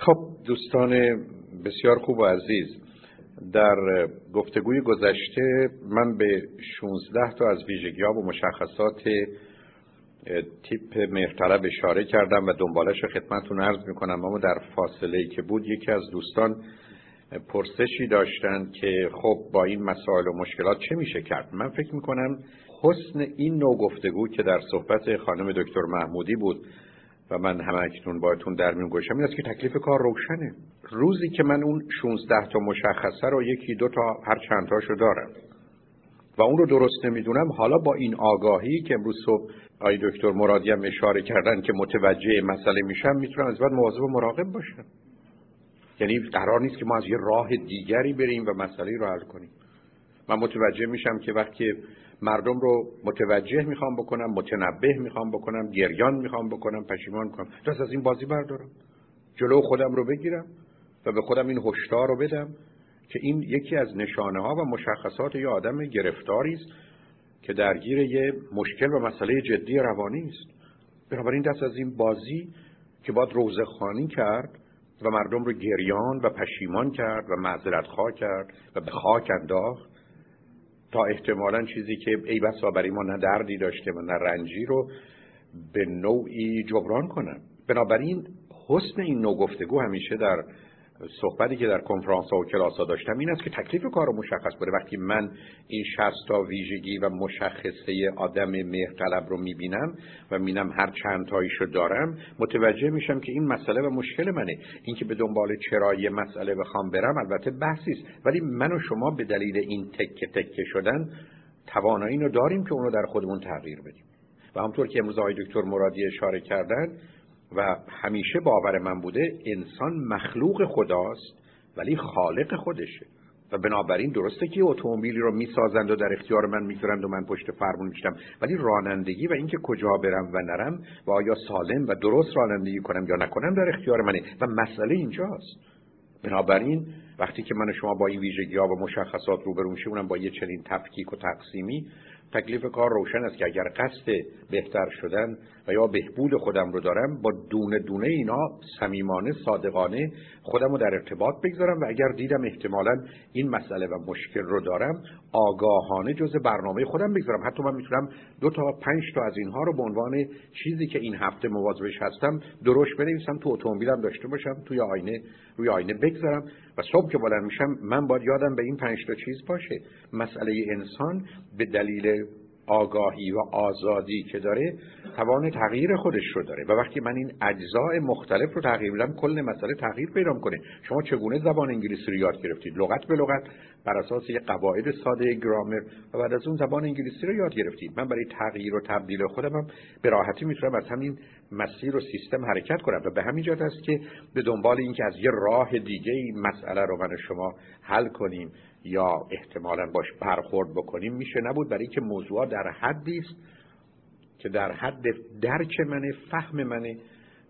خب دوستان بسیار خوب و عزیز در گفتگوی گذشته من به 16 تا از ویژگی ها و مشخصات تیپ مهرطلب اشاره کردم و دنبالش خدمتتون عرض می‌کنم. اما در فاصله ای که بود یکی از دوستان پرسشی داشتند که خب با این مسائل و مشکلات چه میشه کرد؟ من فکر می‌کنم حسن این نوع گفتگو که در صحبت خانم دکتر محمودی بود و من همه اکنون بایتون در میون گوشم این است که تکلیف کار روشنه. روزی که من اون 16 تا مشخصه رو یکی دو تا هر چند تاشو دارم. و اون رو درست نمی‌دونم. حالا با این آگاهی که امروز صبح آی دکتر مرادی هم اشاره کردن که متوجه مسئله میشم می‌تونم از بعد مواظب و مراقب باشم. یعنی قرار نیست که ما از یه راه دیگری بریم و مسئله رو حل کنیم. من متوجه میشم که وقتی مردم رو متوجه می‌خوام بکنم متنبه می‌خوام بکنم گریان می‌خوام بکنم پشیمان می‌خوام دست از این بازی بردارم. جلو خودم رو بگیرم و به خودم این هشدار رو بدم که این یکی از نشانه ها و مشخصات یه آدم گرفتاری است که درگیر یه مشکل و مسئله جدی روانی است. بنابراین دست از این بازی که باید روزه خانی کرد و مردم رو گریان و پشیمان کرد و معذرت خواه کرد و به خاک انداخت تا احتمالا چیزی که ای بسا برای ما نه دردی داشته و نه رنجی رو به نوعی جبران کنم بنابراین حسن این نوع گفتگو همیشه در صحبتی که در کنفرانس ها و کلاس ها داشتم این است که تکلیف کار رو مشخص بوده وقتی من این شست تا ویژگی و مشخصه آدم مهرطلب رو می‌بینم و می‌بینم هر چند تاییشو دارم متوجه میشم که این مسئله و مشکل منه. اینکه به دنبال چرایی مسئله بخوام برم البته بحثی است. ولی من و شما به دلیل این تکه تکه شدن توانایی رو داریم که اونو در خودمون تغییر بدیم. و همطور که امروز آقای دکتر مرادی اشاره کردن و همیشه باور من بوده انسان مخلوق خداست ولی خالق خودشه. و بنابراین درسته که اتومبیلی رو می‌سازند و در اختیار من می‌گذارند و من پشت فرمون میشتم ولی رانندگی و اینکه کجا برم و نرم و آیا سالم و درست رانندگی کنم یا نکنم در اختیار منه و مسئله اینجاست. بنابراین وقتی که من و شما با این ویژگی ها و مشخصات روبرو میشیم اونم با یه چنین تفکیک و تقسیمی تکلیف کار روشن است که اگر قصد بهتر شدن یا بهبود خودم رو دارم با دونه دونه اینا صمیمانه صادقانه خودم رو در ارتباط بگذارم و اگر دیدم احتمالا این مسئله و مشکل رو دارم آگاهانه جز برنامه خودم بگذارم. حتی من می‌تونم دو تا پنج تا از اینها رو به عنوان چیزی که این هفته مواظبش هستم درشت بنویسم تو اتومبیلم داشته باشم توی آینه روی آینه بگذارم و صبح که بلند میشم من باید یادم به این پنج تا چیز باشه. مسئله انسان به دلیل آگاهی و آزادی که داره توان تغییر خودش رو داره. و وقتی من این اجزاء مختلف رو تغییر بدم کل مسئله تغییر پیدا کنه شما چگونه زبان انگلیسی رو یاد گرفتید؟ لغت به لغت بر اساس یه قواعد ساده گرامر و بعد از اون زبان انگلیسی رو یاد گرفتید. من برای تغییر و تبدیل خودم هم به راحتی می‌تونم از همین مسیر و سیستم حرکت کنم. و به همین جهت است که به دنبال اینکه از یه راه دیگه این مسئله رو من شما حل کنیم. یا احتمالا باش برخورد بکنیم میشه نبود. برای اینکه موضوع در حدی است که در حد درک منه فهم منه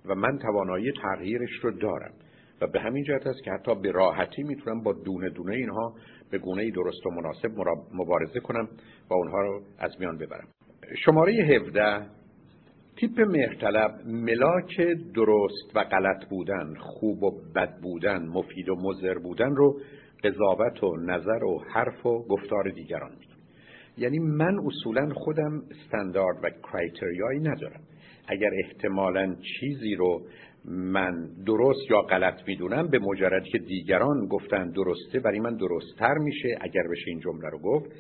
و من توانایی تغییرش رو دارم. و به همین جهت است که حتی به راحتی می‌تونم با دونه دونه اینها به گونه درست و مناسب مبارزه کنم و اونها رو از میان ببرم. شماره 17 تیپ مهرطلب ملاک درست و غلط بودن خوب و بد بودن مفید و مضر بودن رو قضاوت و نظر و حرف و گفتار دیگران می‌دونم. یعنی من اصولا خودم استاندارد و کرایتریایی ندارم. اگر احتمالا چیزی رو من درست یا غلط می‌دونم به مجرد که دیگران گفتن درسته برای من درستتر میشه اگر بشه این جمله رو گفت.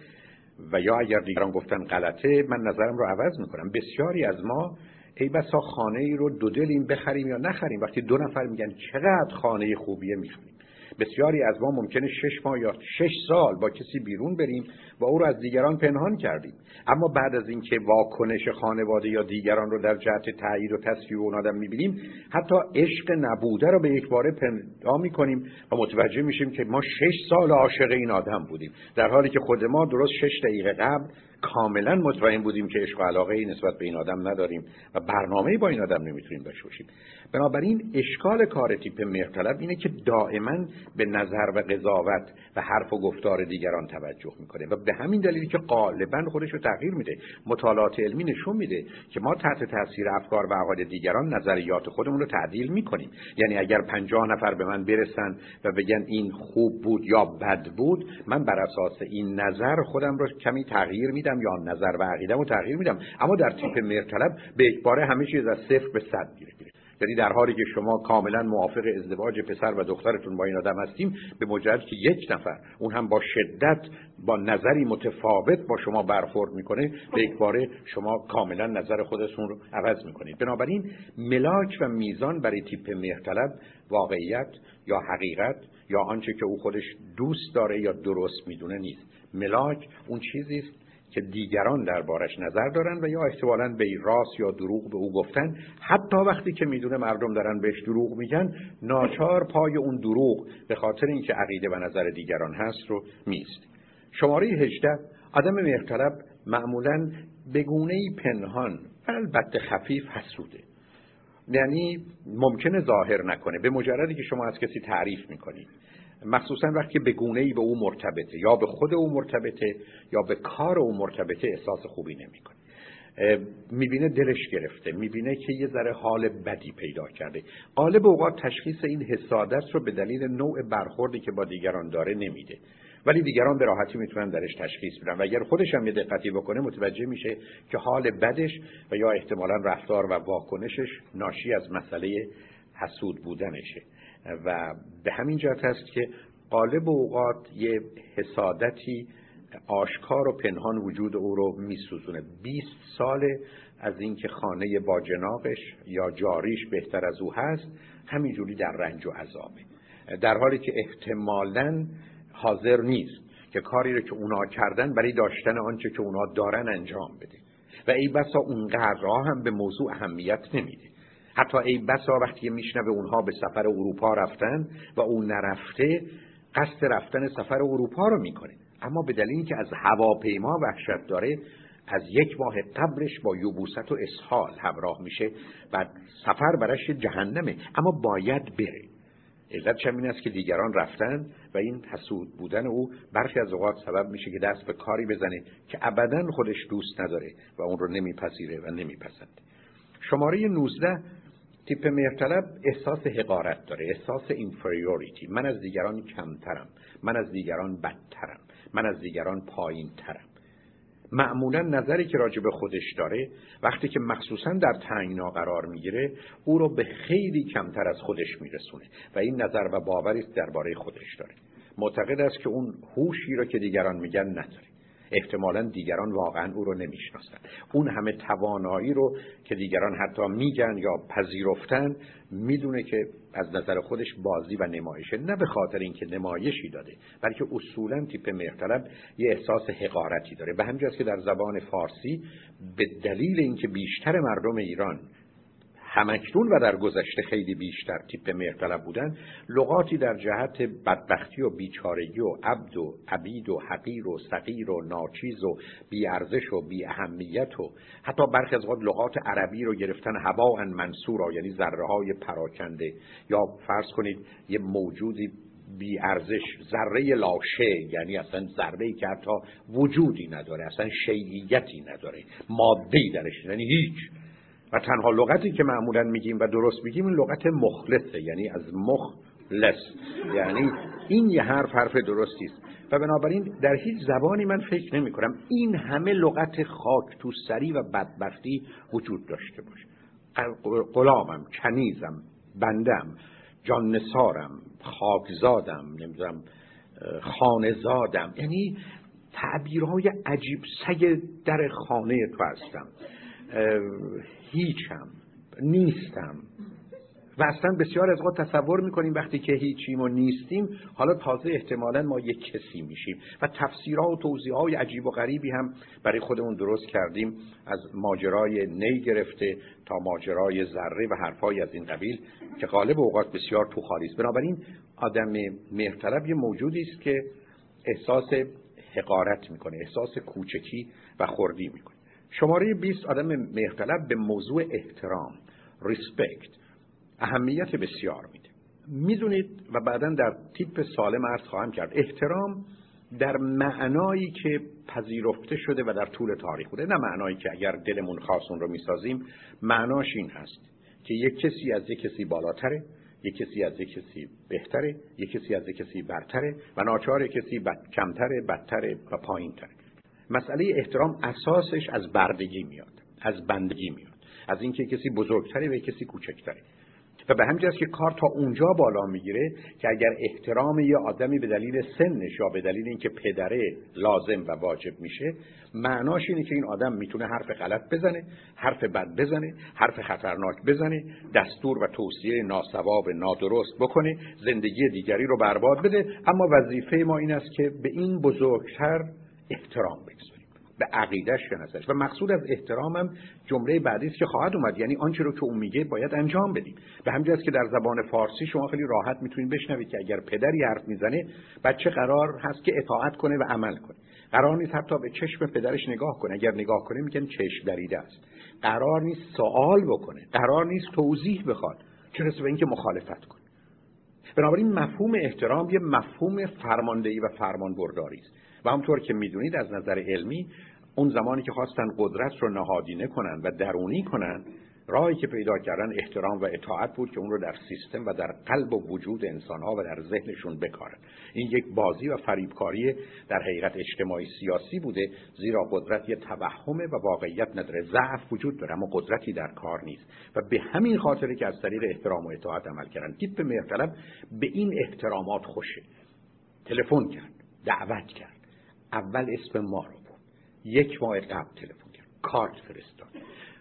و یا اگر دیگران گفتن غلطه من نظرم رو عوض می‌کنم. بسیاری از ما ای بسا خانه ای رو دو دلیم بخریم یا نخریم. وقتی دو نفر میگن چقدر خانه خوبیه می‌خریم. بسیاری از ما ممکنه شش ماه یا شش سال با کسی بیرون بریم و او رو از دیگران پنهان کردیم. اما بعد از اینکه واکنش خانواده یا دیگران رو در جهت تایید و تصفیه اون آدم می‌بینیم حتی عشق نبوده رو به یک باره پیدا می‌کنیم و متوجه میشیم که ما شش سال عاشق این آدم بودیم. در حالی که خود ما درست شش دقیقه قبل کاملا مطمئن بودیم که عشق و علاقه نسبت به این آدم نداریم و برنامه با این آدم نمی‌تونیم داشته باشیم. بنابراین اشکال کار تیپ مهرطلب اینه که دائما به نظر و قضاوت و حرف و گفتار دیگران توجه می‌کنه و به همین دلیلی که غالبا خودش رو تغییر میده مطالعات علمی نشون میده که ما تحت تاثیر افکار و عقاید دیگران نظریات خودمون رو تعدیل می‌کنیم. یعنی اگر پنجاه نفر به من برسن و بگن این خوب بود یا بد بود من بر اساس این نظر خودم رو کمی تغییر میدم. یا نظر و عقیدم رو تغییر میدم. اما در تیپ مرطلب به اجباره همه چیز از صفر به صد میره یعنی در حالی که شما کاملا موافق ازدواج پسر و دخترتون با این آدم هستیم به مجرد که یک نفر اون هم با شدت با نظری متفاوت با شما برخورد می‌کنه به یک باره شما کاملا نظر خودتون رو عوض می‌کنید. بنابراین ملاک و میزان برای تیپ مهرطلب واقعیت یا حقیقت یا آنچه که او خودش دوست داره یا درست می‌دونه نیست. ملاک اون چیزی است که دیگران دربارش نظر دارن و یا احتمالا به راست یا دروغ به او گفتن حتی وقتی که می‌دونه مردم دارن بهش دروغ میگن ناچار پای اون دروغ به خاطر اینکه عقیده و نظر دیگران هست رو میست شماره 18 آدم مهرطلب معمولا بگونه پنهان و البته خفیف حسوده. یعنی ممکنه ظاهر نکنه به مجردی که شما از کسی تعریف می‌کنید. مخصوصا وقتی به گونه ای به او مرتبطه یا به خود او مرتبطه یا به کار او مرتبطه احساس خوبی نمی‌کنه. می‌بینه دلش گرفته می‌بینه که یه ذره حال بدی پیدا کرده. غالب اوقات تشخیص این حسادت رو به دلیل نوع برخوردی که با دیگران داره نمیده. ولی دیگران به راحتی می‌تونن درش تشخیص بدن. و اگر خودش هم یه دقتی بکنه متوجه میشه که حال بدش و یا احتمالا رفتار و واکنشش ناشی از مسئله حسود بودنشه. و به همین جهت هست که قالب اوقات یه حسادتی آشکار و پنهان وجود او رو میسوزونه. 20 سال از اینکه خانه با جناقش یا جاریش بهتر از او هست همینجوری در رنج و عذابه. در حالی که احتمالا حاضر نیست که کاری رو که اونا کردن برای داشتن آنچه که اونا دارن انجام بده. و ای بسا اونقدر هم به موضوع اهمیت نمیده. حتی ای بسا وقتی میشنوه اونها به سفر اروپا رفتن و اون نرفته قصد رفتن سفر اروپا رو می‌کنه. اما به دلیلی که از هواپیما وحشت داره از یک ماه قبلش با یوبوست و اسحال همراه میشه و سفر برش جهنمه. اما باید بره. علتش هم این است که دیگران رفتن و این حسود بودن او برخی از اوقات سبب میشه که دست به کاری بزنه که ابدا خودش دوست نداره و اون رو نمیپذیره و نمیپسنده. شماره 19 تیپ مرتلب احساس حقارت داره احساس اینفریوریتی من از دیگران کمترم من از دیگران بدترم من از دیگران پایین ترم معمولا نظری که راجع به خودش داره وقتی که مخصوصا در تنگنا قرار می‌گیره او رو به خیلی کمتر از خودش میرسونه و این نظر و باوری درباره خودش داره. معتقد است که اون هوشی رو که دیگران میگن نداره. احتمالا دیگران واقعا او رو نمی‌شناسن اون همه توانایی رو که دیگران حتی میگن یا پذیرفتن می‌دونه که از نظر خودش بازی و نمایشه نه به خاطر اینکه نمایشی داده بلکه اصولا تیپ مهرطلب یه احساس حقارتی داره. به همجاست که در زبان فارسی به دلیل اینکه بیشتر مردم ایران همکنون و در گذشته خیلی بیشتر تیپ مهرطلب بودن لغاتی در جهت بدبختی و بیچارگی و عبد و عبید و حقیر و صغیر و ناچیز و بیارزش و بی اهمیت و حتی برخی از لغات عربی رو گرفتن هوا منصورا یعنی ذره های پراکنده. یا فرض کنید یه موجودی بی ارزش ذره لاشه یعنی اصلا ذره ای که حتی وجودی نداره اصلا شیعیتی نداره ماده درش یعنی هیچ. و تنها لغتی که معمولا میگیم و درست میگیم این لغت مخلصه یعنی از مخلص. یعنی این یه حرف حرف درستی است. و بنابراین در هیچ زبانی من فکر نمی کنم این همه لغت خاک تو سری و بدبختی وجود داشته باشه. غلامم کنیزم بندم جان نسارم خاکزادم نمی‌دونم خانزادم. یعنی تعبیرهای عجیب سگ در خانه تو هستم. هیچم نیستم. و اصلا بسیار از وقت تصور می‌کنیم وقتی که هیچیم و نیستیم حالا تازه احتمالا ما یک کسی میشیم. و تفسیرها و توضیح عجیب و غریبی هم برای خودمون درست کردیم. از ماجرای نی گرفته تا ماجرای ذره و حرفای از این قبیل که غالب اوقات بسیار تو خالی است. بنابراین آدم مهرطلب یه موجودی است که احساس حقارت می‌کنه احساس کوچکی و خردی می‌کنه. شماره 20 آدم مهرطلب به موضوع احترام ریسپکت اهمیت بسیار میده. می‌دونید و بعدا در تیپ سالم عرض خواهم کرد احترام در معنایی که پذیرفته شده و در طول تاریخ بوده نه معنایی که اگر دلمون خواست اون رو می‌سازیم معناش این هست که یک کسی از یک کسی بالاتره یک کسی از یک کسی بهتره یک کسی از یک کسی برتره و ناچار کسی بد کمتره بدتره و پایینتره. مسئله احترام اساسش از بردگی میاد از بندگی میاد. از اینکه کسی بزرگتره و کسی کوچکتره. و به همین که کار تا اونجا بالا می‌گیره که اگر احترام یه آدمی به دلیل سنش یا به دلیل اینکه پدره لازم و واجب میشه معناش اینه که این آدم می‌تونه حرف غلط بزنه حرف بد بزنه حرف خطرناک بزنه دستور و توصیه ناسواب نادرست بکنه زندگی دیگری رو برباد بده. اما وظیفه ما این است که به این بزرگتر احترام بگذاریم. به عقیدش شناسش. و مقصود از احترامم جمله بعدی است که خواهد اومد. یعنی آنچه رو که اون میگه باید انجام بدیم. به همین که در زبان فارسی شما خیلی راحت می‌تونید بشنوید که اگر پدری حرف می‌زنه بچه قرار هست که اطاعت کنه و عمل کنه. قرار نیست حتی به چشم پدرش نگاه کنه. اگر نگاه کنه میگن چشم دریده است. قرار نیست سوال بکنه. قرار نیست توضیح بخواد. چه به اینکه مخالفت کنه. بنابراین مفهوم احترام یه مفهوم فرماندهی و فرمانبرداری است. و همطور که می‌دونید از نظر علمی اون زمانی که خواستن قدرت رو نهادینه کنن و درونی کنن راهی که پیدا کردن احترام و اطاعت بود که اون رو در سیستم و در قلب و وجود انسانها و در ذهنشون بکارن. این یک بازی و فریبکاری در حقیقت اجتماعی سیاسی بوده زیرا قدرت یه توهمه و واقعیت نداره. ضعف وجود داره اما قدرتی در کار نیست. و به همین خاطره که از طریق احترام و اطاعت عمل کردن تیپ مهرطلب به این احترامات خوشه. تلفن کرد دعوت کرد. اول اسم ما رو یک ماه قبل تلفن کرد. کارت فرستاد.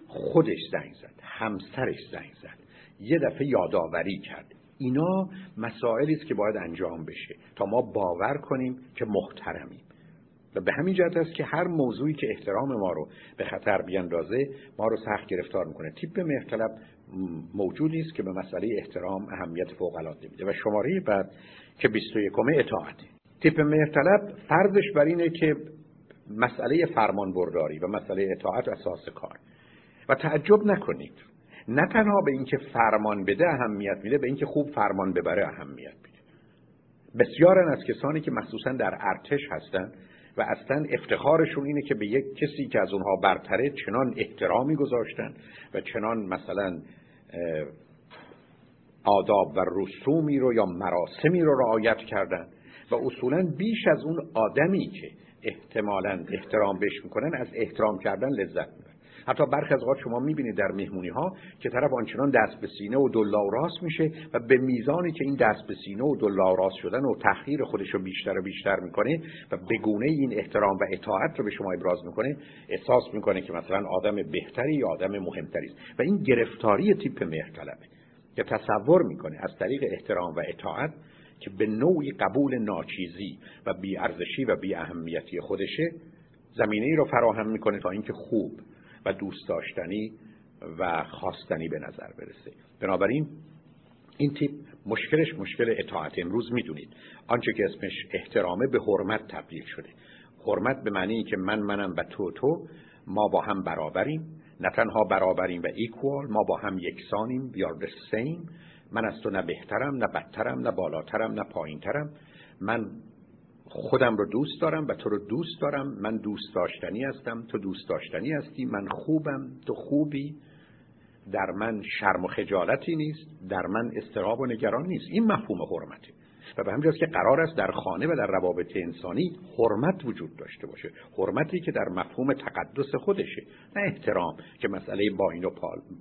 خودش زنگ زد. همسرش زنگ زد. یه دفعه یادآوری کرد. اینا مسائلی است که باید انجام بشه تا ما باور کنیم که محترمیم. و به همین جهت است که هر موضوعی که احترام ما رو به خطر بیاندازه ما رو سخت گرفتار می‌کنه. تیپ مهرطلب موجودی است که به مسئله احترام اهمیت فوق العاده میده. و شماره بعد که 21 اطاعته. تیپ مهرطلب فرضش بر اینه که مسئله فرمان برداری و مسئله اطاعت اساس کار. و تعجب نکنید. نه تنها به اینکه فرمان بده اهمیت میده به اینکه خوب فرمان ببره اهمیت میده. بسیارن از کسانی که مخصوصا در ارتش هستن و اصلا افتخارشون اینه که به یک کسی که از اونها برتره چنان احترامی گذاشتن و چنان مثلا آداب و رسومی رو یا مراسمی رو رعایت کردن. و اصولا بیش از اون آدمی که احتمالا احترام بهش می‌کنن از احترام کردن لذت می‌برن حتی برخی از اوقات شما می‌بینید در مهمونی ها که طرف آنچنان دست به سینه و دلا راست میشه و به میزانی که این دست به سینه و دلا راست شدن و تحقیر خودش رو بیشتر و بیشتر می‌کنه و به گونه این احترام و اطاعت رو به شما ابراز می‌کنه احساس می‌کنه که مثلا آدم بهتری یا آدم مهمتری است. و این گرفتاری تیپ مهرطلبه که تصور می‌کنه از طریق احترام و اطاعت که به نوعی قبول ناچیزی و بیارزشی و بی اهمیتی خودشه زمینه ای رو فراهم می‌کنه تا اینکه خوب و دوست داشتنی و خواستنی به نظر برسه. بنابراین این تیپ مشکلش مشکل اطاعت امروز می‌دونید. آنچه که اسمش احترامه به حرمت تبدیل شده. حرمت به معنی که من منم و تو تو ما با هم برابریم. نه تنها برابریم و ایکوال ما با هم یکسانیم we are the same. من از تو نه بهترم نه بدترم نه بالاترم نه پایینترم. من خودم رو دوست دارم و تو رو دوست دارم. من دوست داشتنی هستم تو دوست داشتنی هستی. من خوبم تو خوبی. در من شرم و خجالتی نیست در من استراب و نگران نیست. این مفهوم حرمته. و به همجاست که قرار است در خانه و در روابط انسانی حرمت وجود داشته باشه. حرمتی که در مفهوم تقدس خودشه نه احترام که مسئله باین و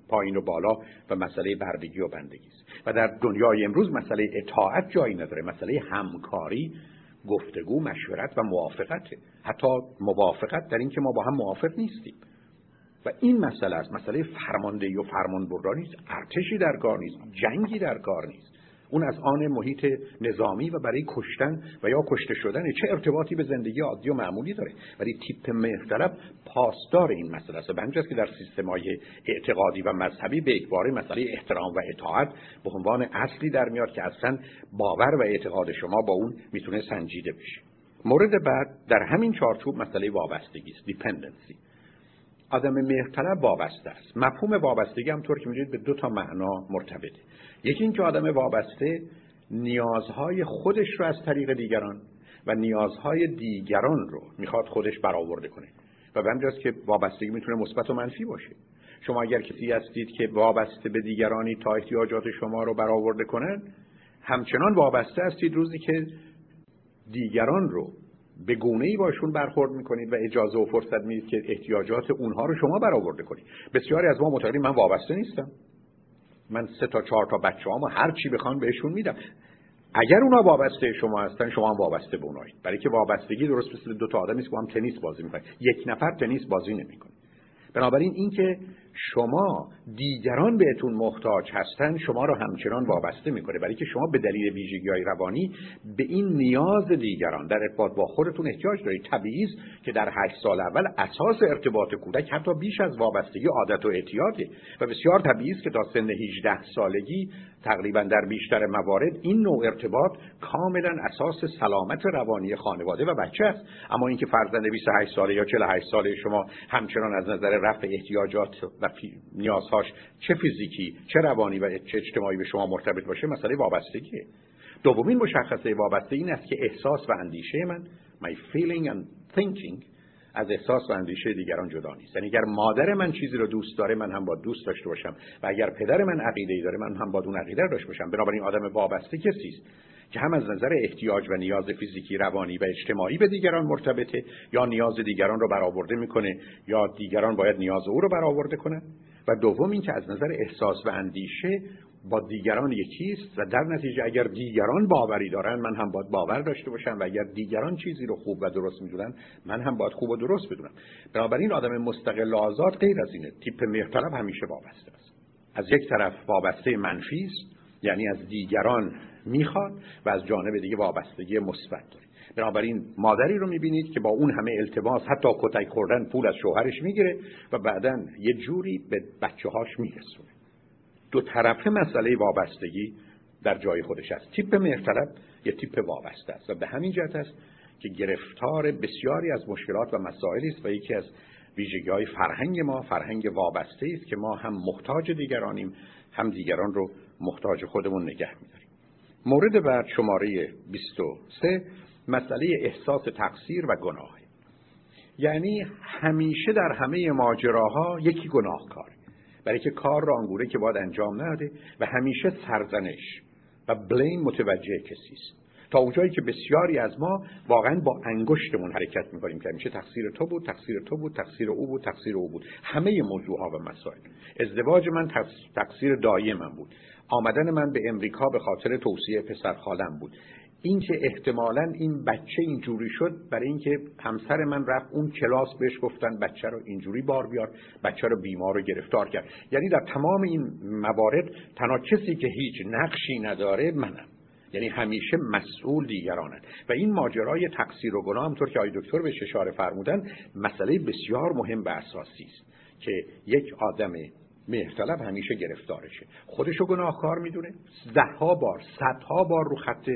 پایین و بالا و مسئله بردگی و بندگی است. و در دنیای امروز مسئله اطاعت جایی نداره. مسئله همکاری گفتگو مشورت و موافقت حتی موافقت در اینکه ما با هم موافق نیستیم. و این مسئله است. مسئله فرماندهی و فرمانبرداری نیست. ارتشی در کار نیست. جنگی در کار نیست. اون از آن محیط نظامی و برای کشتن و یا کشته شدن چه ارتباطی به زندگی عادی و معمولی داره. ولی تیپ مهرطلب پاسدار این مسئله است. به که در سیستم‌های اعتقادی و مذهبی به اکبار مسئله احترام و اطاعت به عنوان اصلی در میاد که اصلا باور و اعتقاد شما با اون می‌تونه سنجیده بشه. مورد بعد در همین چارچوب مسئله وابستگی است. دیپندنسی آدم مهرطلب وابسته است. مفهوم وابستگی هم طور که می‌دونید به دو تا معنا مرتبطه یکی اینکه آدم وابسته نیازهای خودش رو از طریق دیگران و نیازهای دیگران رو می‌خواد خودش برآورده کنه. و به همجاست که وابستگی می‌تونه مثبت و منفی باشه. شما اگر کسی هستید که وابسته به دیگرانی تا احتیاجات شما رو برآورده کنن همچنان وابسته هستید روزی که دیگران رو به گونه ای باشون برخورد می‌کنید و اجازه و فرصت می‌دید که احتیاجات اونها رو شما برآورده کنید. بسیاری از ما معتقدیم من وابسته نیستم. من سه تا چهار تا بچه و هر چی بخوان بهشون میدم. اگر اونا وابسته شما هستن شما هم وابسته به اونایید برای که وابستگی درست مثل دو تا آدمی است که هم تنیس بازی می‌کنن. یک نفر تنیس بازی نمی‌کنه. بنابراین اینکه شما دیگران بهتون محتاج هستن شما رو همچنان وابسته می‌کنه. برای که شما به دلیل ویژگی های روانی به این نیاز دیگران در ارتباط با خودتون احتیاج دارید. طبیعی که در هشت سال اول اساس ارتباط کودک حتی بیش از وابستگی عادت و اعتیاده. و بسیار طبیعی است که تا سن 18 سالگی تقریبا در بیشتر موارد این نوع ارتباط کاملا اساس سلامت روانی خانواده و بچه است. اما اینکه فرزند 28 ساله یا 48 ساله شما همچنان از نظر رفع احتیاجات و چه فیزیکی چه روانی و چه اجتماعی به شما مرتبط باشه مسئله وابستگیه. دومین مشخصه وابسته این است که احساس و اندیشه من my feeling and thinking از احساس و اندیشه دیگران جدا نیست. یعنی اگر مادر من چیزی رو دوست داره من هم با دوست داشته باشم. و اگر پدر من عقیده ای داره من هم با اون عقیده داشته باشم. بنابراین آدم وابسته کسی است که هم از نظر احتیاج و نیاز فیزیکی روانی و اجتماعی به دیگران مرتبطه یا نیاز دیگران رو برآورده می‌کنه یا دیگران باید نیاز او رو برآورده کنه و دوم اینکه از نظر احساس و اندیشه با دیگران یکیست و در نتیجه اگر دیگران باوری دارن من هم باید باور داشته باشم و اگر دیگران چیزی رو خوب و درست می‌دونن من هم باید خوب و درست بدونم. بنابراین آدم مستقل آزاد غیر از اینه. تیپ مهرطلب همیشه وابسته است. از یک طرف وابسته منفی است یعنی از دیگران می‌خواد و از جانب دیگه وابستگی مثبت داره. بنابراین مادری رو می‌بینید که با اون همه التماس حتی کتک خوردن پول از شوهرش می‌گیره و بعدا یه جوری به بچه هاش میرسونه. دو طرفه مسئله وابستگی در جای خودش است. تیپ مهرطلب یه تیپ وابسته است و به همین جهت است که گرفتار بسیاری از مشکلات و مسائلی است و یکی از ویژگی های فرهنگ ما فرهنگ وابسته است که ما هم محتاج دیگرانیم هم دیگران رو محتاج خودمون نگه میداریم. مورد بعد شماره 23 مسئله احساس تقصیر و گناه. یعنی همیشه در همه ماجراها یکی گناهکار. برای که کار را آنگونه که باید انجام نده و همیشه سرزنش و بلیم متوجه کسی است. تا اونجایی که بسیاری از ما واقعا با انگشتمون حرکت می‌کنیم که همیشه تقصیر تو بود تقصیر تو بود تقصیر او بود تقصیر او بود. همه موضوع ها و مسائل. ازدواج من تقصیر دایی من بود. آمدن من به امریکا به خاطر توصیه پسر خالم بود. اینکه احتمالا این بچه اینجوری شد برای اینکه همسر من رفت اون کلاس بهش گفتن بچه رو اینجوری بار بیار بچه رو بیمار رو گرفتار کرد. یعنی در تمام این موارد تنها کسی که هیچ نقشی نداره منم. یعنی همیشه مسئول دیگرانند و این ماجرای تقصیر و گناه همطور که آقای دکتر به اشاره فرمودن مسئله بسیار مهم و اساسی است که یک آدم مهرطلب همیشه گرفتارشه. خودشو گناهکار می‌دونه. ها بار صدها بار رو خط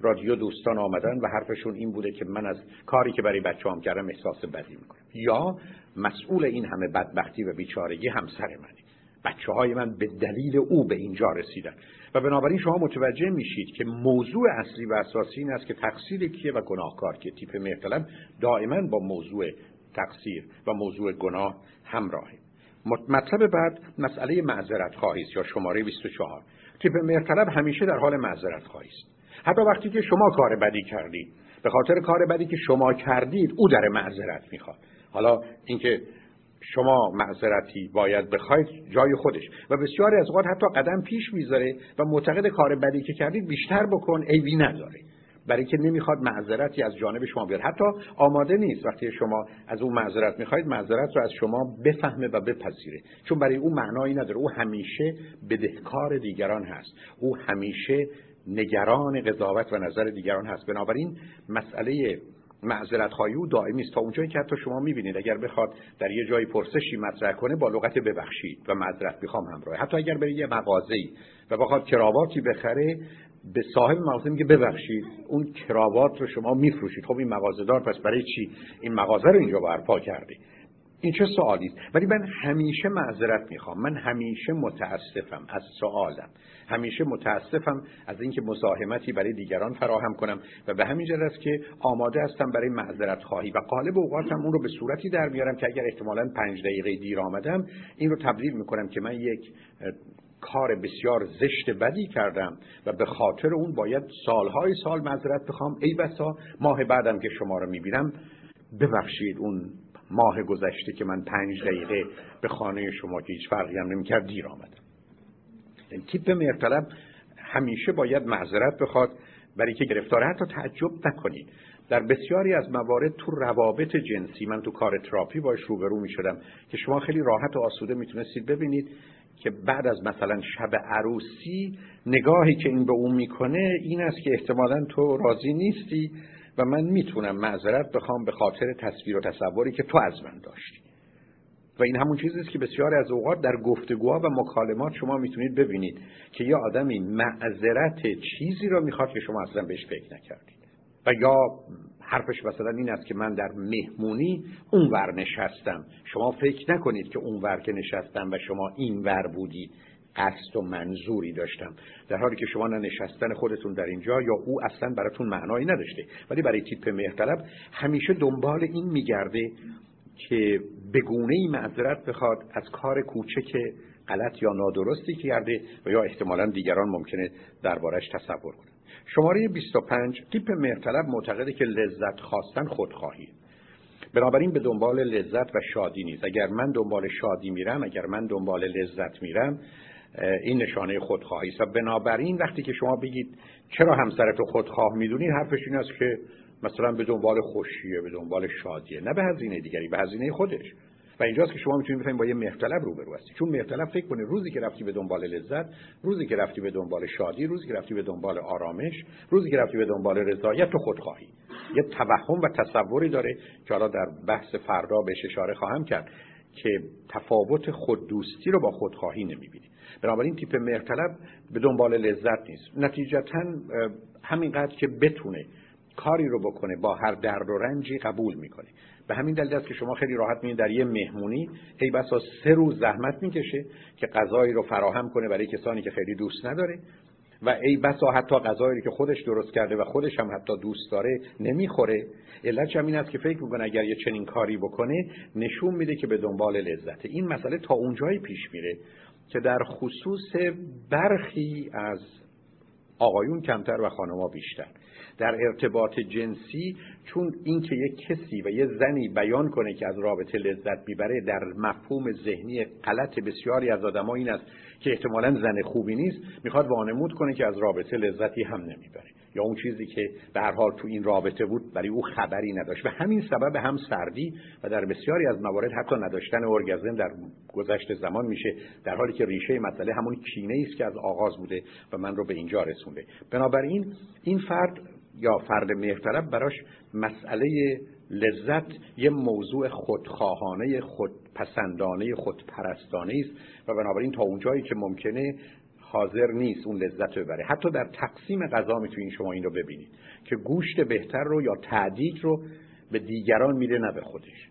رادیو دوستان آمدن و حرفشون این بوده که من از کاری که برای بچه هم کردم احساس بدی می‌کنم. یا مسئول این همه بدبختی و بیچارگی همسر منه. بچه های من به دلیل او به اینجا رسیدن. و بنابراین شما متوجه میشید که موضوع اصلی و اساسی این است که تقصیر کیه و گناهکار که تیپ مهرطلب دائما با موضوع تقصیر و موضوع گناه همراهه. مطلب بعد مسئله معذرت خواهی است یا شماره 24 تیپ مهرطلب همیشه در حال معذرت خواهی است. حتی وقتی که شما کار بدی کردید به خاطر کار بدی که شما کردید او در معذرت می‌خواد. حالا اینکه شما معذرتی باید بخواید جای خودش. و بسیاری از اوقات حتی قدم پیش می‌ذاره و معتقد کار بدی که کردید بیشتر بکن عیبی نداره. برای که نمی‌خواد معذرتی از جانب شما بیاد. حتی آماده نیست. وقتی شما از اون معذرت می‌خواید معذرت رو از شما بفهمه و بپذیره. چون برای او معنایی نداره. او همیشه بدهکار دیگران هست. او همیشه نگران قضاوت و نظر دیگران هست. بنابراین مسئله معذرت خواهی او دائمی است. تا اونجایی که حتی شما می‌بینید اگر بخواد در یه جایی پرسشی مطرح کنه با لغت ببخشید و معذرت می‌خوام همراه. حتی اگر بره یه مغازه‌ای و بخواد کراواتی بخره به صاحب مغازه میگه ببخشید اون کراوات رو شما میفروشید. خب این مغازه دار پس برای چی؟ این مغازه رو اینجا برپا کرده این چه سوالی است؟ ولی من همیشه معذرت می‌خوام. من همیشه متاسفم از سوالم. همیشه متاسفم از اینکه مزاحمتی برای دیگران فراهم کنم و به همین جهت است که آماده هستم برای معذرت خواهی. و قالب اوقاتم اون رو به صورتی در میارم که اگر احتمالا پنج دقیقه دیر آمدم این رو تبدیل می‌کنم که من یک کار بسیار زشت بدی کردم و به خاطر اون باید سالهای سال معذرت بخوام. ای بسا ماه بعدم که شما رو می‌بینم ببخشید اون ماه گذشته که من پنج دقیقه به خانه شما که هیچ فرقی هم نمی‌کرد دیر آمدم. یعنی تیپ مرطلب همیشه باید معذرت بخواد برای که گرفتاره حتی تعجب نکنید. در بسیاری از موارد تو روابط جنسی من تو کار تراپی باش روبرو می شدم که شما خیلی راحت و آسوده می‌تونستید ببینید که بعد از مثلا شب عروسی نگاهی که این به اون می‌کنه این است که احتمالا تو راضی نیستی و من می‌تونم معذرت بخوام به خاطر تصویر و تصوری که تو از من داشتی. و این همون چیزی است که بسیار از اوقات در گفتگوها و مکالمات شما می‌تونید ببینید که یه آدمی معذرت چیزی را می‌خواد که شما اصلا بهش فکر نکردید. و یا حرفش مثلا این است که من در مهمونی اونور نشستم. شما فکر نکنید که اونور که نشستم و شما اینور بودید. قصد و منظوری داشتم. در حالی که شما نه نشستن خودتون در اینجا یا او اصلا براتون معنایی نداشته. ولی برای تیپ مهرطلب همیشه دنبال این میگرده که بگونه ای معذرت بخواد از کار کوچک غلط یا نادرستی کرده و یا احتمالا دیگران ممکنه دربارش تصور کنند شماره 25 تیپ مرطلب معتقده که لذت خواستن خودخواهی. بنابراین به دنبال لذت و شادی نیست. اگر من دنبال شادی میرم اگر من دنبال لذت میرم این نشانه خودخواهی است. و بنابراین وقتی که شما بگید چرا همسرت رو خودخواه می‌دونید حرفش این است که مثلا به دنبال خوشیه به دنبال شادیه نه به هزینه دیگری به هزینه خودش. و اینجاست که شما می‌تونید بفهمید با یه مهرطلب روبرو هستی. چون مهرطلب فکر کنه روزی که رفتی به دنبال لذت روزی که رفتی به دنبال شادی روزی که رفتی به دنبال آرامش روزی که رفتی به دنبال رضایت و خودخواهی یه توهم و تصوری داره که حالا در بحث فردا بهش اشاره خواهم کرد که تفاوت خوددوستی رو با خودخواهی نمی‌بینی. بنابراین تیپ مهرطلب به دنبال لذت نیست. نتیجتا همینقدر که بتونه کاری رو بکنه با هر درد و رنجی قبول می‌کنه. به همین دلیل است که شما خیلی راحت میین در یه مهمونی ای بسا سه روز زحمت می‌کشه که غذایی رو فراهم کنه برای کسانی که خیلی دوست نداره. و ای بسا حتی غذایی که خودش درست کرده و خودش هم حتی دوست داره نمی‌خوره. علتش هم این است که فکر می‌کنه اگر یه چنین کاری بکنه نشون میده که به دنبال لذته. این مسئله تا اونجایی پیش میره که در خصوص برخی از آقایون کمتر و خانما بیشتر. در ارتباط جنسی چون اینکه یک کسی و یه زنی بیان کنه که از رابطه لذت می‌بره در مفهوم ذهنی غلط بسیاری از آدما این است که احتمالا زن خوبی نیست می‌خواد وانمود کنه که از رابطه لذتی هم نمی‌بره. یا اون چیزی که به هر حال تو این رابطه بود برای او خبری نداشت. به همین سبب هم سردی و در بسیاری از موارد حتی نداشتن ارگازم در گذشت زمان میشه در حالی که ریشه مسئله همون کینه است که از آغاز بوده و من رو به اینجا رسونده. بنابراین این فرد یا فرد مهرطلب براش مسئله لذت یه موضوع خودخواهانه خودپسندانه خودپرستانه است و بنابراین تا اونجایی که ممکنه حاضر نیست اون لذت رو ببره. حتی در تقسیم غذا می‌تونید شما این رو ببینید که گوشت بهتر رو یا تعدیق رو به دیگران میده نه به خودش.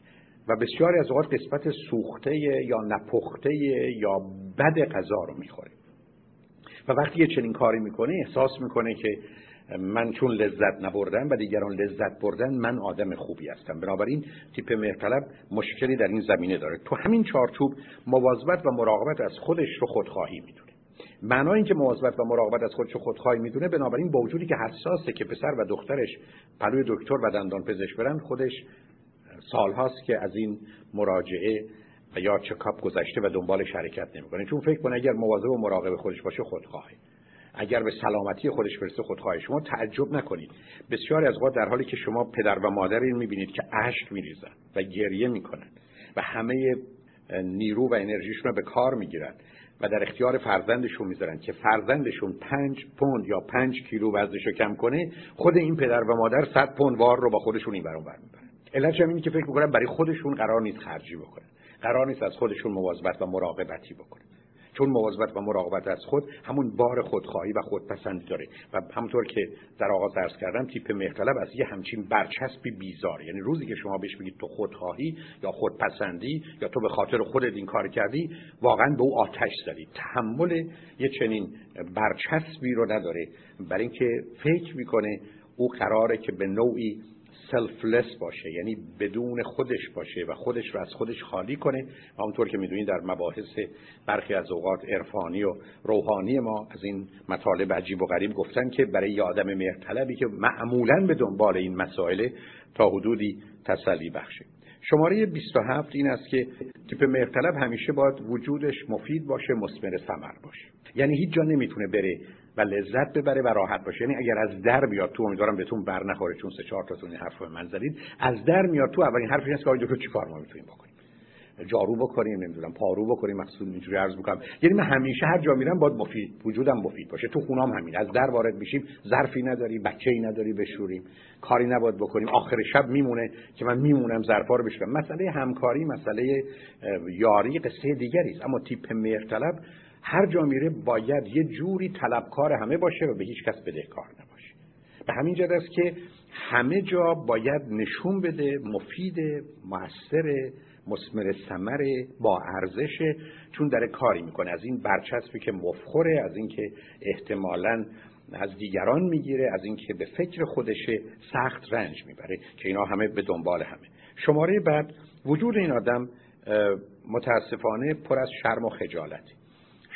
و بسیاری از اوقات قسمت سوخته یا نپخته یا بد غذا رو می‌خوره. و وقتی یه چنین کاری می‌کنه احساس می‌کنه که من چون لذت نبردم و دیگران لذت بردن من آدم خوبی هستم. بنابراین تیپ مهرطلب مشکلی در این زمینه داره. تو همین چارچوب مواظبت و مراقبت از خودش رو خودخواهی می‌دونه. معنای اینکه مواظبت و مراقبت از خودش خودخواهی می‌دونه بنابراین با وجودی که حساسه که پسر و دخترش پلوی دکتر و دندان پزشک برن خودش سالهاست که از این مراجعه و یا چکاپ گذشته و دنبال شرکت نمی‌کنه. چون فکر کنه اگر مواظب و مراقب خودش باشه خودخواهه اگر به سلامتی خودش برسه خودخواهی شما تعجب نکنید. بسیاری از اوقات در حالی که شما پدر و مادر این می‌بینید که اشک میریزن و گریه می‌کنن و همه نیرو و انرژیشون رو به کار می‌گیرن و در اختیار فرزندشون می‌ذارن که فرزندشون پنج پوند یا پنج کیلو وزنشو کم کنه خود این پدر و مادر صد پوند وار رو با خودشون این برون برمیبرن علتش اینه که فکر می‌کنن برای خودشون قرار نیست خرجی بکنن. قرار نیست از خودشون مواظبت و مراقبتی بکنن. چون مواظبت و مراقبت از خود همون بار خودخواهی و خودپسندی داره. و همونطور که در آغاز عرض کردم تیپ مختلف از یه همچین برچسبی بیزار یعنی روزی که شما بهش بگید تو خودخواهی یا خودپسندی یا تو به خاطر خودت این کار کردی واقعا به او آتش زدی. تحمل یه چنین برچسبی رو نداره. برای اینکه فکر می‌کنه او قراره که به نوعی سلفلس باشه یعنی بدون خودش باشه و خودش رو از خودش خالی کنه. همونطور که می‌دونید در مباحث برخی از اوقات عرفانی و روحانی ما از این مطالب عجیب و غریب گفتن که برای یه آدم مرطلبی که معمولا به دنبال این مسائل تا حدودی تسلی بخشه. شماره 27 این است که تیپ مرطلب همیشه باید وجودش مفید باشه مسمر ثمر باشه. یعنی هیچ جا نمی‌تونه بره و لذت ببره و راحت باشه. یعنی اگر از در بیاد تو امیدوارم بهتون بر نخوره چون سه چهار تاتون این حرف من زدید. از در میاد تو اولین حرفش اینه که آقای دکتر چیکار ما می‌تونیم بکنیم؟ جارو بکنیم نمی‌دونم پارو بکنیم مقصود اینجوری عرض می‌کنم. یعنی من همیشه هر جا میرم باید مفید وجودم مفید باشه. تو خونام همین. از در وارد میشیم ظرفی نداری بچه‌ای نداری بشوریم. کاری نباید بکنیم. آخر شب میمونه که من میمونم ظرفا رو بشورم. مسئله همکاری مسئله یاری قصه دیگری است. اما تیپ مرطلب هر جا میره باید یه جوری طلبکار همه باشه و به هیچ کس بدهکار نباشه. به همین جد است که همه جا باید نشون بده مفید موثر مسمر ثمر با ارزش چون داره کاری می‌کنه. از این برچسبی که مفخوره از اینکه احتمالا از دیگران می‌گیره از اینکه به فکر خودش سخت رنج می‌بره که اینا همه به دنبال همه. شماره بعد وجود این آدم متاسفانه پر از شرم و خجالتی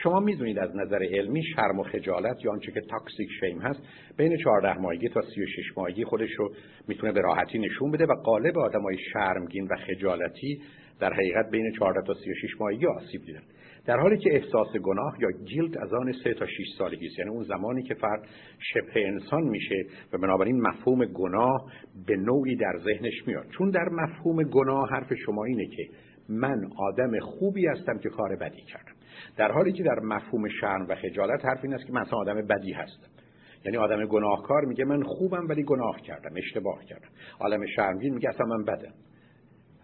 شما می‌دونید از نظر علمی شرم و خجالت یا آنچه که تاکسیک شیم هست بین 14 ماهگی تا 36 ماهگی خودش رو می‌تونه به راحتی نشون بده و قالب آدمای شرمگین و خجالتی در حقیقت بین 14 تا 36 ماهگی آسیب دیدن. در حالی که احساس گناه یا گیلد از آن 3 تا 6 سالگی است یعنی اون زمانی که فرد شبه انسان میشه و بنابراین مفهوم گناه به نوعی در ذهنش میاد. چون در مفهوم گناه حرف شما اینه که من آدم خوبی هستم که کار بدی کردم. در حالی که در مفهوم شرم و خجالت حرف این است که من اصلا آدم بدی هستم. یعنی آدم گناهکار میگه من خوبم ولی گناه کردم اشتباه کردم. آدم شرمگین میگه اصلا من بدم.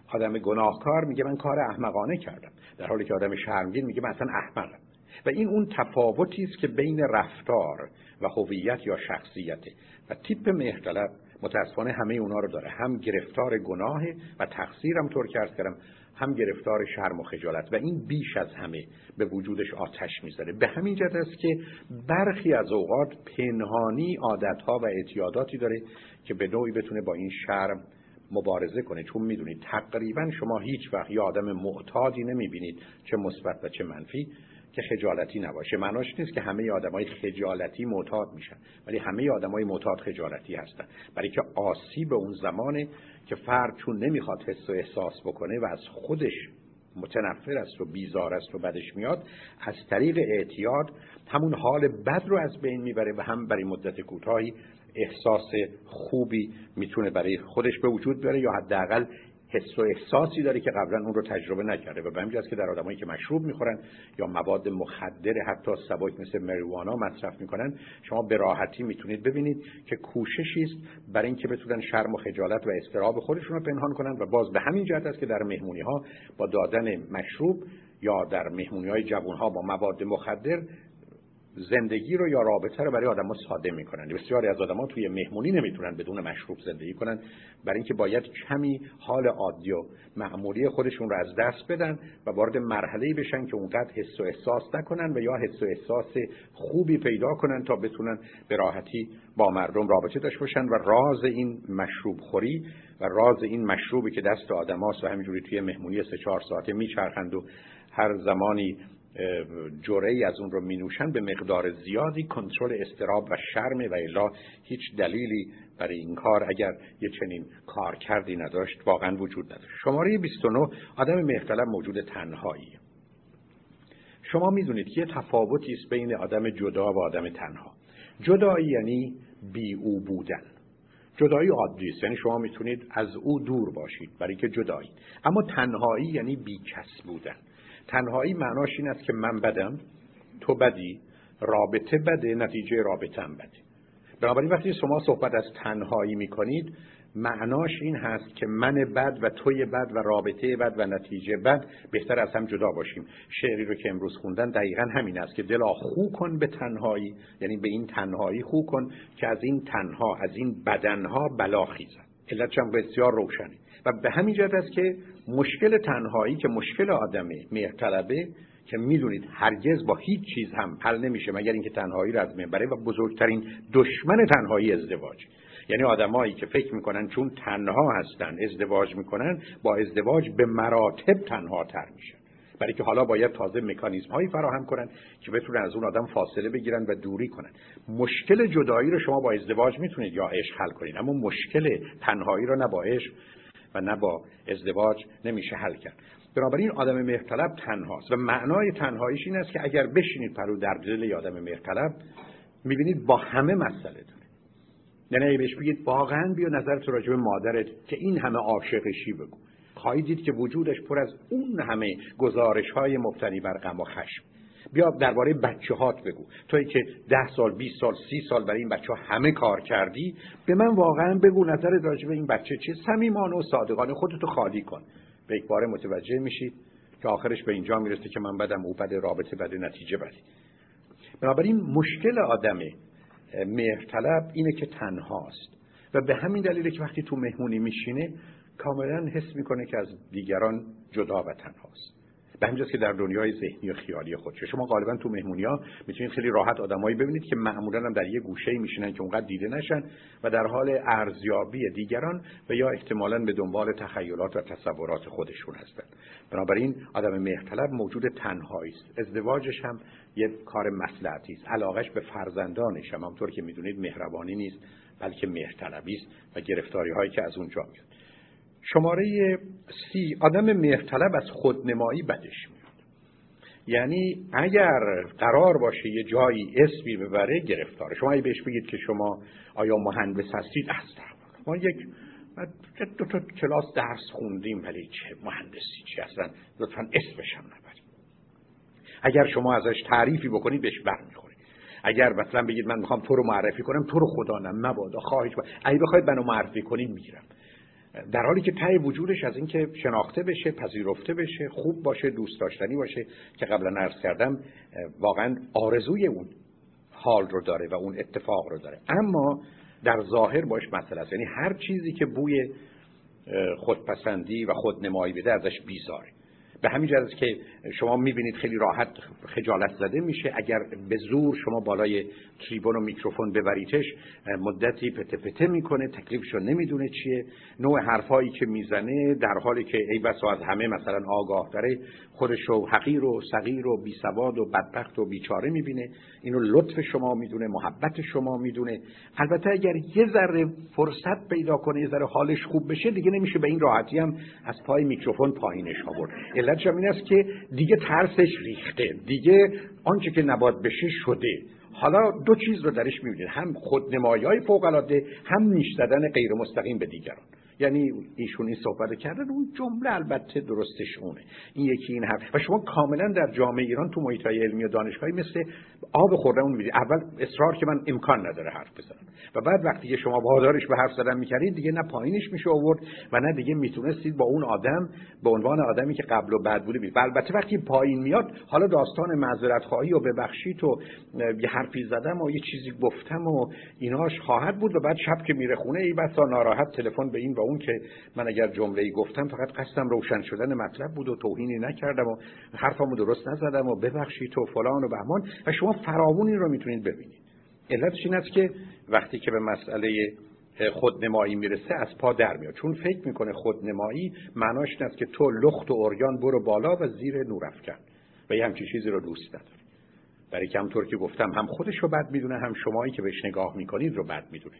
آدم گناهکار میگه من کار احمقانه کردم. در حالی که آدم شرمگین میگه من اصلا احمقم. و این اون تفاوتی است که بین رفتار و هویت یا شخصیته و تیپ مهرطلب متاسفانه همه اونا رو داره. هم گرفتار گناه و تقصیرم طور کرد کردم. هم گرفتار شرم و خجالت و این بیش از همه به وجودش آتش می‌ذاره. به همین جهت است که برخی از اوقات پنهانی عادتها و اعتیاداتی داره که به نوعی بتونه با این شرم مبارزه کنه. چون می‌دونید تقریبا شما هیچ وقت یه آدم معتادی نمی‌بینید چه مثبت و چه منفی. که خجالتی نباشه. معناش نیست که همه آدمای خجالتی معتاد میشن ولی همه آدمای معتاد خجالتی هستن. برای که آسیب اون زمانه که فرد چون نمی‌خواد حس و احساس بکنه و از خودش متنفر است و بیزار است و بدش میاد از طریق اعتیاد همون حال بد رو از بین می‌بره و هم برای مدت کوتاهی احساس خوبی می‌تونه برای خودش به وجود بیاره یا حداقل حس و احساسی داره که قبلا اون رو تجربه نکرده و به همین که در آدمایی که مشروب می‌خورن یا مواد مخدر حتی سبک مثل مریوانا مصرف می‌کنن شما به راحتی می‌تونید ببینید که کوششی است برای اینکه بتونن شرم و خجالت و استراب خودشون رو پنهان کنن و باز به همین جهت است که در مهمونی ها با دادن مشروب یا در مهمونی های جوان ها با مواد مخدر زندگی رو یا رابطه رو برای آدما ساده می‌کنن. بسیاری از آدما توی مهمونی نمی‌تونن بدون مشروب زندگی کنن. برای اینکه باید کمی حال عادی و معمولی خودشون رو از دست بدن و وارد مرحله بشن که اونقدر حس و احساس نکنن و یا حس و احساس خوبی پیدا کنن تا بتونن به راحتی با مردم رابطه داشته باشن و راز این مشروب خوری و راز این مشروبی که دست آدماست و همینجوری توی مهمونی سه چهار ساعته میچرخند و هر زمانی جرعی از اون رو می نوشن به مقدار زیادی کنترل استراب و شرم و الا هیچ دلیلی برای این کار اگر یه چنین کار کردی نداشت واقعا وجود نداشت. شماره 29 آدم مختلف موجود تنهایی. شما می‌دونید که یه تفاوتی است بین آدم جدا و آدم تنها. جدایی یعنی بی او بودن. جدایی عادی است یعنی شما می‌تونید از او دور باشید برای که جدایی. اما تنهایی یعنی بی کس بودن. تنهایی معناش این است که من بدم تو بدی رابطه بده نتیجه رابطه هم بده. بنابراین وقتی شما صحبت از تنهایی می‌کنید معناش این هست که من بد و توی بد و رابطه بد و نتیجه بد بهتر از هم جدا باشیم. شعری رو که امروز خوندن دقیقا همین است که دلا خو کن به تنهایی یعنی به این تنهایی خو کن که از این تنها از این بدنها بلا خیزد علتش هم بسیار روشنه. و به همین جهت است که مشکل تنهایی که مشکل آدم مهرطلبه که می‌دونید هرگز با هیچ چیز هم حل نمیشه مگر اینکه تنهایی رو از بره و بزرگترین دشمن تنهایی ازدواج. یعنی آدمایی که فکر می‌کنن چون تنها هستن ازدواج می‌کنن با ازدواج به مراتب تنها تر میشن. برای که حالا باید تازه مکانیزم هایی فراهم کنن که بتونن از اون آدم فاصله بگیرن و دوری کنن. مشکل جدایی رو شما با ازدواج می‌تونید یا عشق حل کنید اما مشکل تنهایی رو نه با عشق. و نه با ازدواج نمیشه حل کرد. بنابراین آدم مهرطلب تنهاست و معنای تنهاییش این است که اگر بشینید پرو در دل آدم مهرطلب می‌بینید با همه مسئله داره. یعنی بهش بگید واقعا بیا نظرت راجع به مادرت که این همه عاشقشی بگو. خواهید دید که وجودش پر از اون همه گزارش های مبتنی بر غم و خشم. بیا درباره بچه هات بگو. توی که ده سال 20 سال سی سال برای این بچه ها همه کار کردی به من واقعا بگو نظر راجع این بچه چیه. صمیمانه و صادقانه خودتو خالی کن. به یک باره متوجه میشید که آخرش به اینجا می‌رسه که من بدم او بده رابطه بده نتیجه بده. بنابراین مشکل آدم مهرطلب اینه که تنهاست. و به همین دلیله که وقتی تو مهمونی میشینه کاملا حس می‌کنه که از دیگران جدا و تنهاست. به همینجاست که در دنیای ذهنی و خیالی خودشه شما غالبا تو مهمونی ها می‌تونید خیلی راحت آدمایی ببینید که معمولا هم در یه گوشه میشینن که اونقدر دیده نشن و در حال ارزیابی دیگران و یا احتمالا به دنبال تخیلات و تصورات خودشون هستن. بنابراین آدم مهرطلب موجود تنهایی است. ازدواجش هم یه کار مصلحتی است. علاقش به فرزندانش هم همونطور که می‌دونید مهربانی نیست بلکه مهرطلبی است و گرفتاری هایی که از اونجا میاد. شماره سی آدم مهرطلب از خودنمایی بدش میاد. یعنی اگر قرار باشه یه جایی اسمی ببره گرفتاره. شما بهش بگید که شما آیا مهندس هستید از ما یک دو تا کلاس درس خوندیم ولی چه مهندسی چی اصلا لطفا اسمش هم نبرید. اگر شما ازش تعریفی بکنید بهش برمیخوره اگر مثلا بگید من می‌خوام تو رو معرفی کنم تو رو خدا نه مبادا خواهش با اگه بخواید منو معرفی کنید می‌گیرم. در حالی که ته وجودش از اینکه شناخته بشه پذیرفته بشه خوب باشه دوست داشتنی باشه که قبلا عرض کردم واقعا آرزوی اون حال رو داره و اون اتفاق رو داره. اما در ظاهر باش مسئله است. یعنی هر چیزی که بوی خودپسندی و خودنمایی بده ازش بیزاره. به همین جهت که شما می‌بینید خیلی راحت خجالت زده میشه. اگر به زور شما بالای تریبون و میکروفون ببریتش مدتی پته پته می‌کنه تکلیفشو نمی‌دونه چیه. نوع حرفایی که می‌زنه در حالی که ای بسا از همه مثلا آگاه داره خودشو حقیر و صغیر و بیسواد و بدبخت و بیچاره می‌بینه. اینو لطف شما می‌دونه محبت شما می‌دونه. البته اگر یه ذره فرصت پیدا کنه یه ذره حالش خوب بشه دیگه نمیشه به این راحتی هم از پای میکروفون پایینش آورد. علتش این است که دیگه ترسش ریخته. دیگه آنچه که نباد بشه شده. حالا دو چیز رو درش می‌بینید. هم خودنمایی های فوق هم نیش زدن غیر مستقیم به دیگران. یعنی ایشون این صحبت کردن اون جمله البته درستش اونه. این یکی این حرف و شما کاملا در جامعه ایران تو محیط علمی و دانشگاهی مثل آب خوردن اون می‌دید اول اصرار که من امکان نداره حرف بزنم. و بعد وقتی که شما وادارش به حرف زدن می‌کردید دیگه نه پایینش میشه آورد و نه دیگه می‌تونستید با اون آدم به عنوان آدمی که قبل و بعد بوده بید. البته وقتی پایین میاد حالا داستان معذرت خواهی و ببخشید و یه حرفی زدم و یه چیزی گفتم و ایناش خواهد بود و بعد شب که میره خونه ای بسا ناراحت تلفن به این اون که من اگر جمله گفتم فقط قصدم روشن شدن مطلب بود و توهینی نکردم و حرفمو درست نزدم و ببخشید تو فلان و بهمان و شما فراوون این رو می‌تونید ببینید. علتش این است که وقتی که به مسئله خودنمایی می‌رسه از پا در میاد. چون فکر می‌کنه خودنمایی معناش این است که تو لخت و اوریان برو بالا و زیر نور افکن و یه همچین چیزی رو دوست نداری. برای که همطور که گفتم هم خودش رو بد می‌دونه هم شمایی که بهش نگاه می‌کنید رو بد می‌دونه.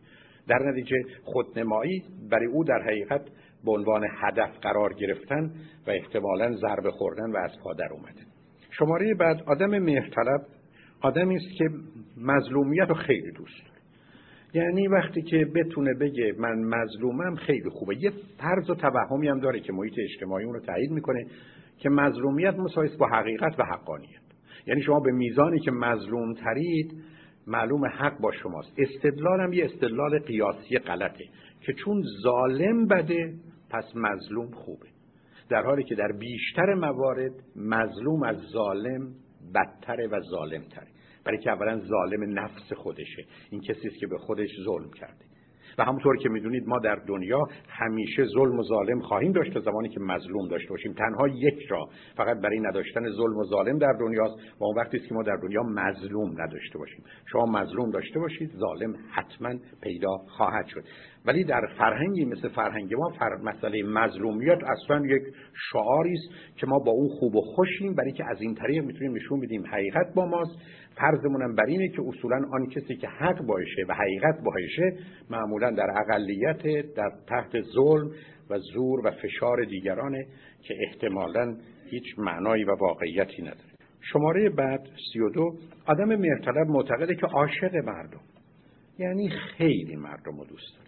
در نتیجه خودنمایی برای او در حقیقت به عنوان هدف قرار گرفتن و احتمالا ضربه خوردن و از پا در اومده شماره بعد آدم مهرطلب آدمی است که مظلومیت رو خیلی دوست داره. یعنی وقتی که بتونه بگه من مظلومم خیلی خوبه. یه فرض و توهمی هم داره که محیط اجتماعی اون رو تایید می‌کنه که مظلومیت مساوی با حقیقت و حقانیت. یعنی شما به میزانی که مظلوم ترید معلوم حق با شماست. استدلال هم یه استدلال قیاسی غلطه که چون ظالم بده پس مظلوم خوبه. در حالی که در بیشتر موارد مظلوم از ظالم بدتره و ظالمتره. برای که اولا ظالم نفس خودشه. این کسی که به خودش ظلم کرده. و همونطور که می‌دونید ما در دنیا همیشه ظلم و ظالم خواهیم داشت تا زمانی که مظلوم داشته باشیم. تنها یک را فقط برای نداشتن ظلم و ظالم در دنیاست و اون وقتی است که ما در دنیا مظلوم نداشته باشیم. شما مظلوم داشته باشید ظالم حتما پیدا خواهد شد. ولی در فرهنگی مثل فرهنگ ما فر... مسئله مظلومیت اصلا یک شعاری است که ما با اون خوب و خوشیم. برای که از این طریق می‌تونیم نشون بدیم حقیقت با ماست. فرضمونم بر اینه که اصولا آن کسی که حق باشه و حقیقت باشه معمولا در اقلیت در تحت ظلم و زور و فشار دیگرانه که احتمالا هیچ معنایی و واقعیتی نداره. شماره بعد سی و دو آدم مرتلب معتقده که عاشق مردم یعنی خیلی مردم رو دوست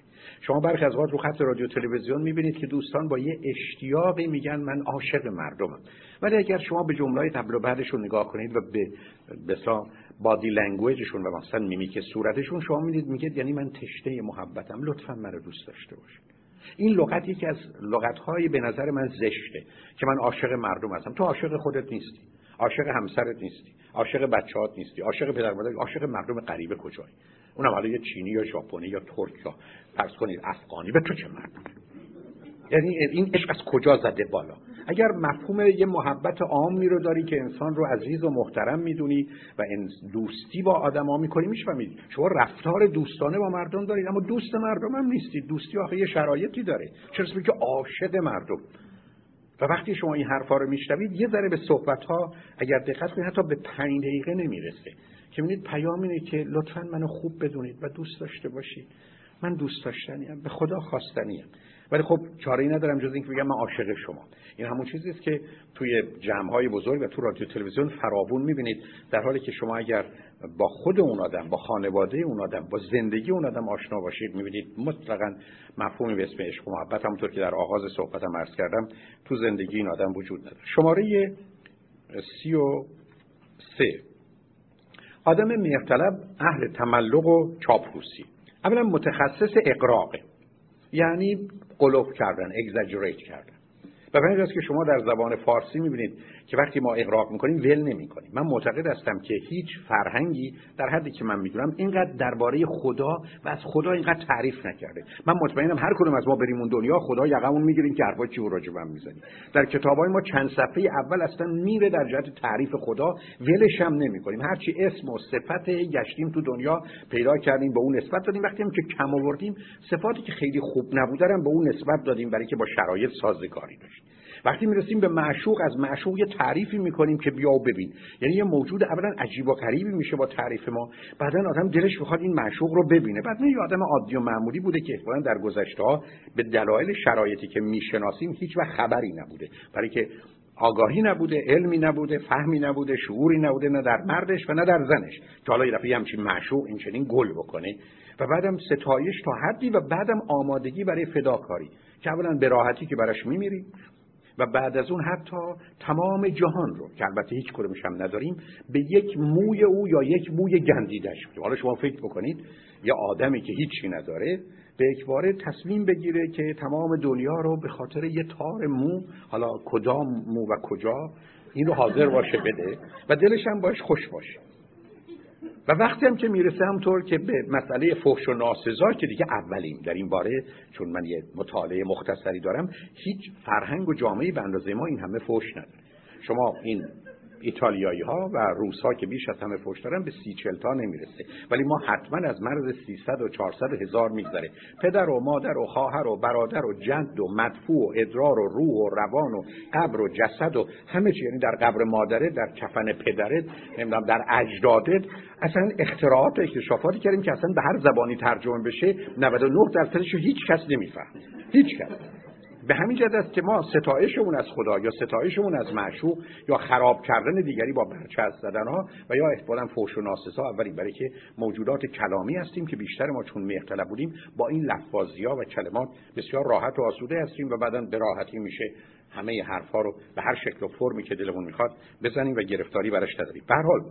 شما برخی از رو خط رادیو تلویزیون می‌بینید که دوستان با یه اشتیاقی میگن من عاشق مردمم. ولی اگر شما به جمله قبل و بعدشون نگاه کنید و به بسا body language شون و مثلا میمیک صورتشون شما می‌دید میگید یعنی من تشنه محبتم. لطفا منو دوست داشته باشید. این لغت یکی از لغت‌های به نظر من زشته که من عاشق مردم هستم. تو عاشق خودت نیستی. عاشق همسرت نیستی عاشق بچه‌هات نیستی عاشق پدر مادر عاشق مردم غریبه کجایی؟ اونم حالا یه چینی یا ژاپنی یا ترک یا فرض کنید افغانی به تو چه مردم یعنی این عشق از کجا زده بالا؟ اگر مفهوم یه محبت عامی رو داری که انسان رو عزیز و محترم می‌دونی و دوستی با آدما می‌کنی میشفهمید شما رفتار دوستانه با مردم دارید اما دوست مردم هم نیستید. دوستی آخه یه شرایطی داره. چرا که عاشق مردم؟ و وقتی شما این حرفا رو میشنوید یه ذره به صحبت ها اگر دقت کنید حتی به پنج دقیقه نمی‌رسه. که می‌بینید پیام اینه که لطفا منو خوب بدونید و دوست داشته باشید. من دوست داشتنیم. به خدا خواستنیم. ولی خب چاره ای ندارم جز اینکه بگم من عاشق شما. این همون چیزی است که توی جمع های بزرگ و تو رادیو تلویزیون فراوون می‌بینید در حالی که شما اگر با خود اون آدم با خانواده اون آدم با زندگی اون آدم آشنا باشید می‌بینید مطلقا مفهومی به اسم عشق و محبت همونطور که در آغاز صحبتم عرض کردم تو زندگی این آدم وجود نداره. شماره سی و سه. آدم میرطلب اهل تملق و چاپلوسی. اولا متخصص اقراقه. یعنی قلوب کردن اگزاجریت کردن. و به که شما در زبان فارسی می‌بینید که وقتی ما اقراق می‌کنیم ول نمی‌کنیم. من معتقد هستم که هیچ فرهنگی در حدی که من می‌دونم اینقدر درباره خدا و از خدا اینقدر تعریف نکرده. من مطمئنم هر کدوم از ما بریم اون دنیا خدا یقمون می‌گیریم که حرفا چی راجع من می‌زنیم. در کتابای ما چند صفحه اول اصلا میره در جهت تعریف خدا ولش هم نمی‌کنیم. هرچی اسم و صفت گشتیم تو دنیا پیدا کردیم به اون نسبت دادیم. وقتی هم که کم آوردیم صفاتی که خیلی خوب نبوده به اون نسبت دادیم برای که با شرایط سازگاری داشت وقتی می‌رسیم به معشوق از معشوق یه تعریفی می‌کنیم که بیا و ببین. یعنی یه موجود اولا عجیب و غریبی میشه با تعریف ما. بعدا آدم دلش می‌خواد این معشوق رو ببینه. بعد یه آدم عادی و معمولی بوده که احتمالاً در گذشته ها به دلایل شرایطی که می‌شناسیم هیچ وقت خبری نبوده. برای که آگاهی نبوده علمی نبوده فهمی نبوده شعوری نبوده نه در مردش و نه در زنش. که حالا یه همچین معشوق این چنین گل بکنه. و بعدم ستایش تا حدی و بعدم آمادگی برای فداکاری. که اولا به راحتی که براش میمیریم. و بعد از اون حتی تمام جهان رو که البته هیچ کدومش هم نداریم به یک موی او یا یک موی گندیدش حالا شما فکر بکنید یه آدمی که هیچی نداره به اکباره تصمیم بگیره که تمام دنیا رو به خاطر یه تار مو حالا کدام مو و کجا این رو حاضر باشه بده و دلش هم باش خوش باشه. و وقتی هم که می‌رسه همطور که به مسئله فحش و ناسزا که دیگه اولیم در این باره چون من یه مطالعه مختصری دارم هیچ فرهنگ و جامعه به اندازه ما این همه فحش نداره. شما این ایتالیایی ها و روس ها که بیش از همه فوش دارن به سی چل تا نمی‌رسه. ولی ما حتما از مرز 300 و 400 هزار میگذره. پدر و مادر و خواهر و برادر و جد و مدفوع و ادرار و روح و روان و قبر و جسد و همه چی. یعنی در قبر مادره در کفن پدرت نمی‌دونم در اجدادت. اصلا اختراعات اکتشافاتی کردیم که اصلا به هر زبانی ترجمه بشه 99 درصدش هیچ کس نمیفهم هیچ کس. به همین جد است که ما ستایشمون از خدا یا ستایشمون از معشوق یا خراب کردن دیگری با برچسب زدن ها و یا احتمالا فوش و ناسزا اولی برای که موجودات کلامی هستیم که بیشتر ما چون مختلف بودیم با این لفاظی ها و کلمات بسیار راحت و آسوده هستیم و بعدا به راحتی میشه همه حرفها رو به هر شکل و فرمی که دلمون می‌خواد بزنیم و گرفتاری براش نداریم. به حال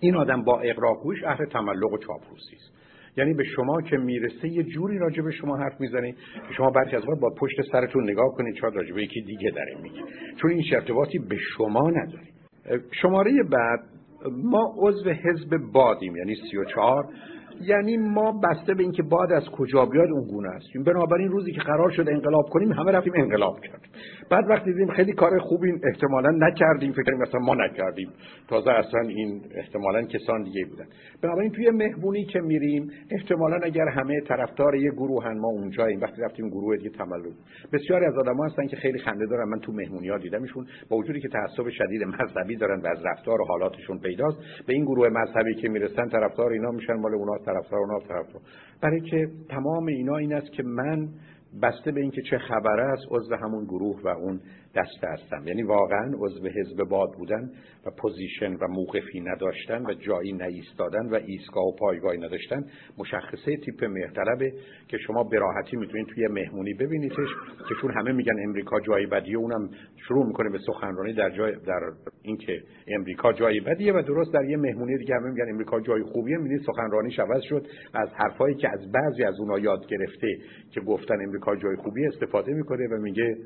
این آدم با اقراقوش اهل تملق و چاپلوسی است. یعنی به شما که می‌رسه یه جوری راجع به شما حرف می‌زنه که شما برخی از با پشت سرتون نگاه کنید چرا راجع به یکی دیگه داره میگه. چون این ارتباطی به شما نداری شماره بعد ما عضو حزب بادیم یعنی 34 یعنی ما بسته به اینکه باد از کجا بیاد اون گونه است بنابراین روزی که قرار شد انقلاب کنیم همه رفتیم انقلاب کردیم بعد وقتی دیدیم خیلی کار خوبی احتمالا نکردیم فکر کنیم مثلا ما نکردیم. تازه اصلا این احتمالا کسان دیگه بودن. بنابراین توی مهمونی که میریم احتمالا اگر همه طرفدار یه گروهن ما اونجاییم. وقتی رفتیم گروه دیگه تملق. بسیاری از آدم‌ها هستن که خیلی خنده دارن. من تو مهمونی ها دیدمشون با وجودی که تعصب شدید مذهبی دارن و از رفتار و حالاتشون پیداست به این گروه مذهبی که می‌رسن طرفدار اینا میشن مال اونا طرفدار اونا طرفدار برای که تمام اینا این است که من بسته به اینکه چه خبر است عضو همون گروه و اون دسته هستم. یعنی واقعا عضو حزب باد بودن و position و موقفی نداشتن و جایی نایستادن و ایستگاه و پایگاهی نداشتن مشخصه تیپ مهرطلبه که شما به راحتی می‌تونید توی مهمونی ببینیدش که چون همه میگن امریکا جای بدیه اونم شروع می‌کنه به سخنرانی در جای در اینکه امریکا جای بدیه و درست در یه مهمونی دیگه همه میگن امریکا جای خوبیه می‌بینید سخنرانیش عوض شد. از حرفایی که از بعضی از اونها یاد گرفته که گفتن امریکا جای خوبی استفاده می‌کنه و میگه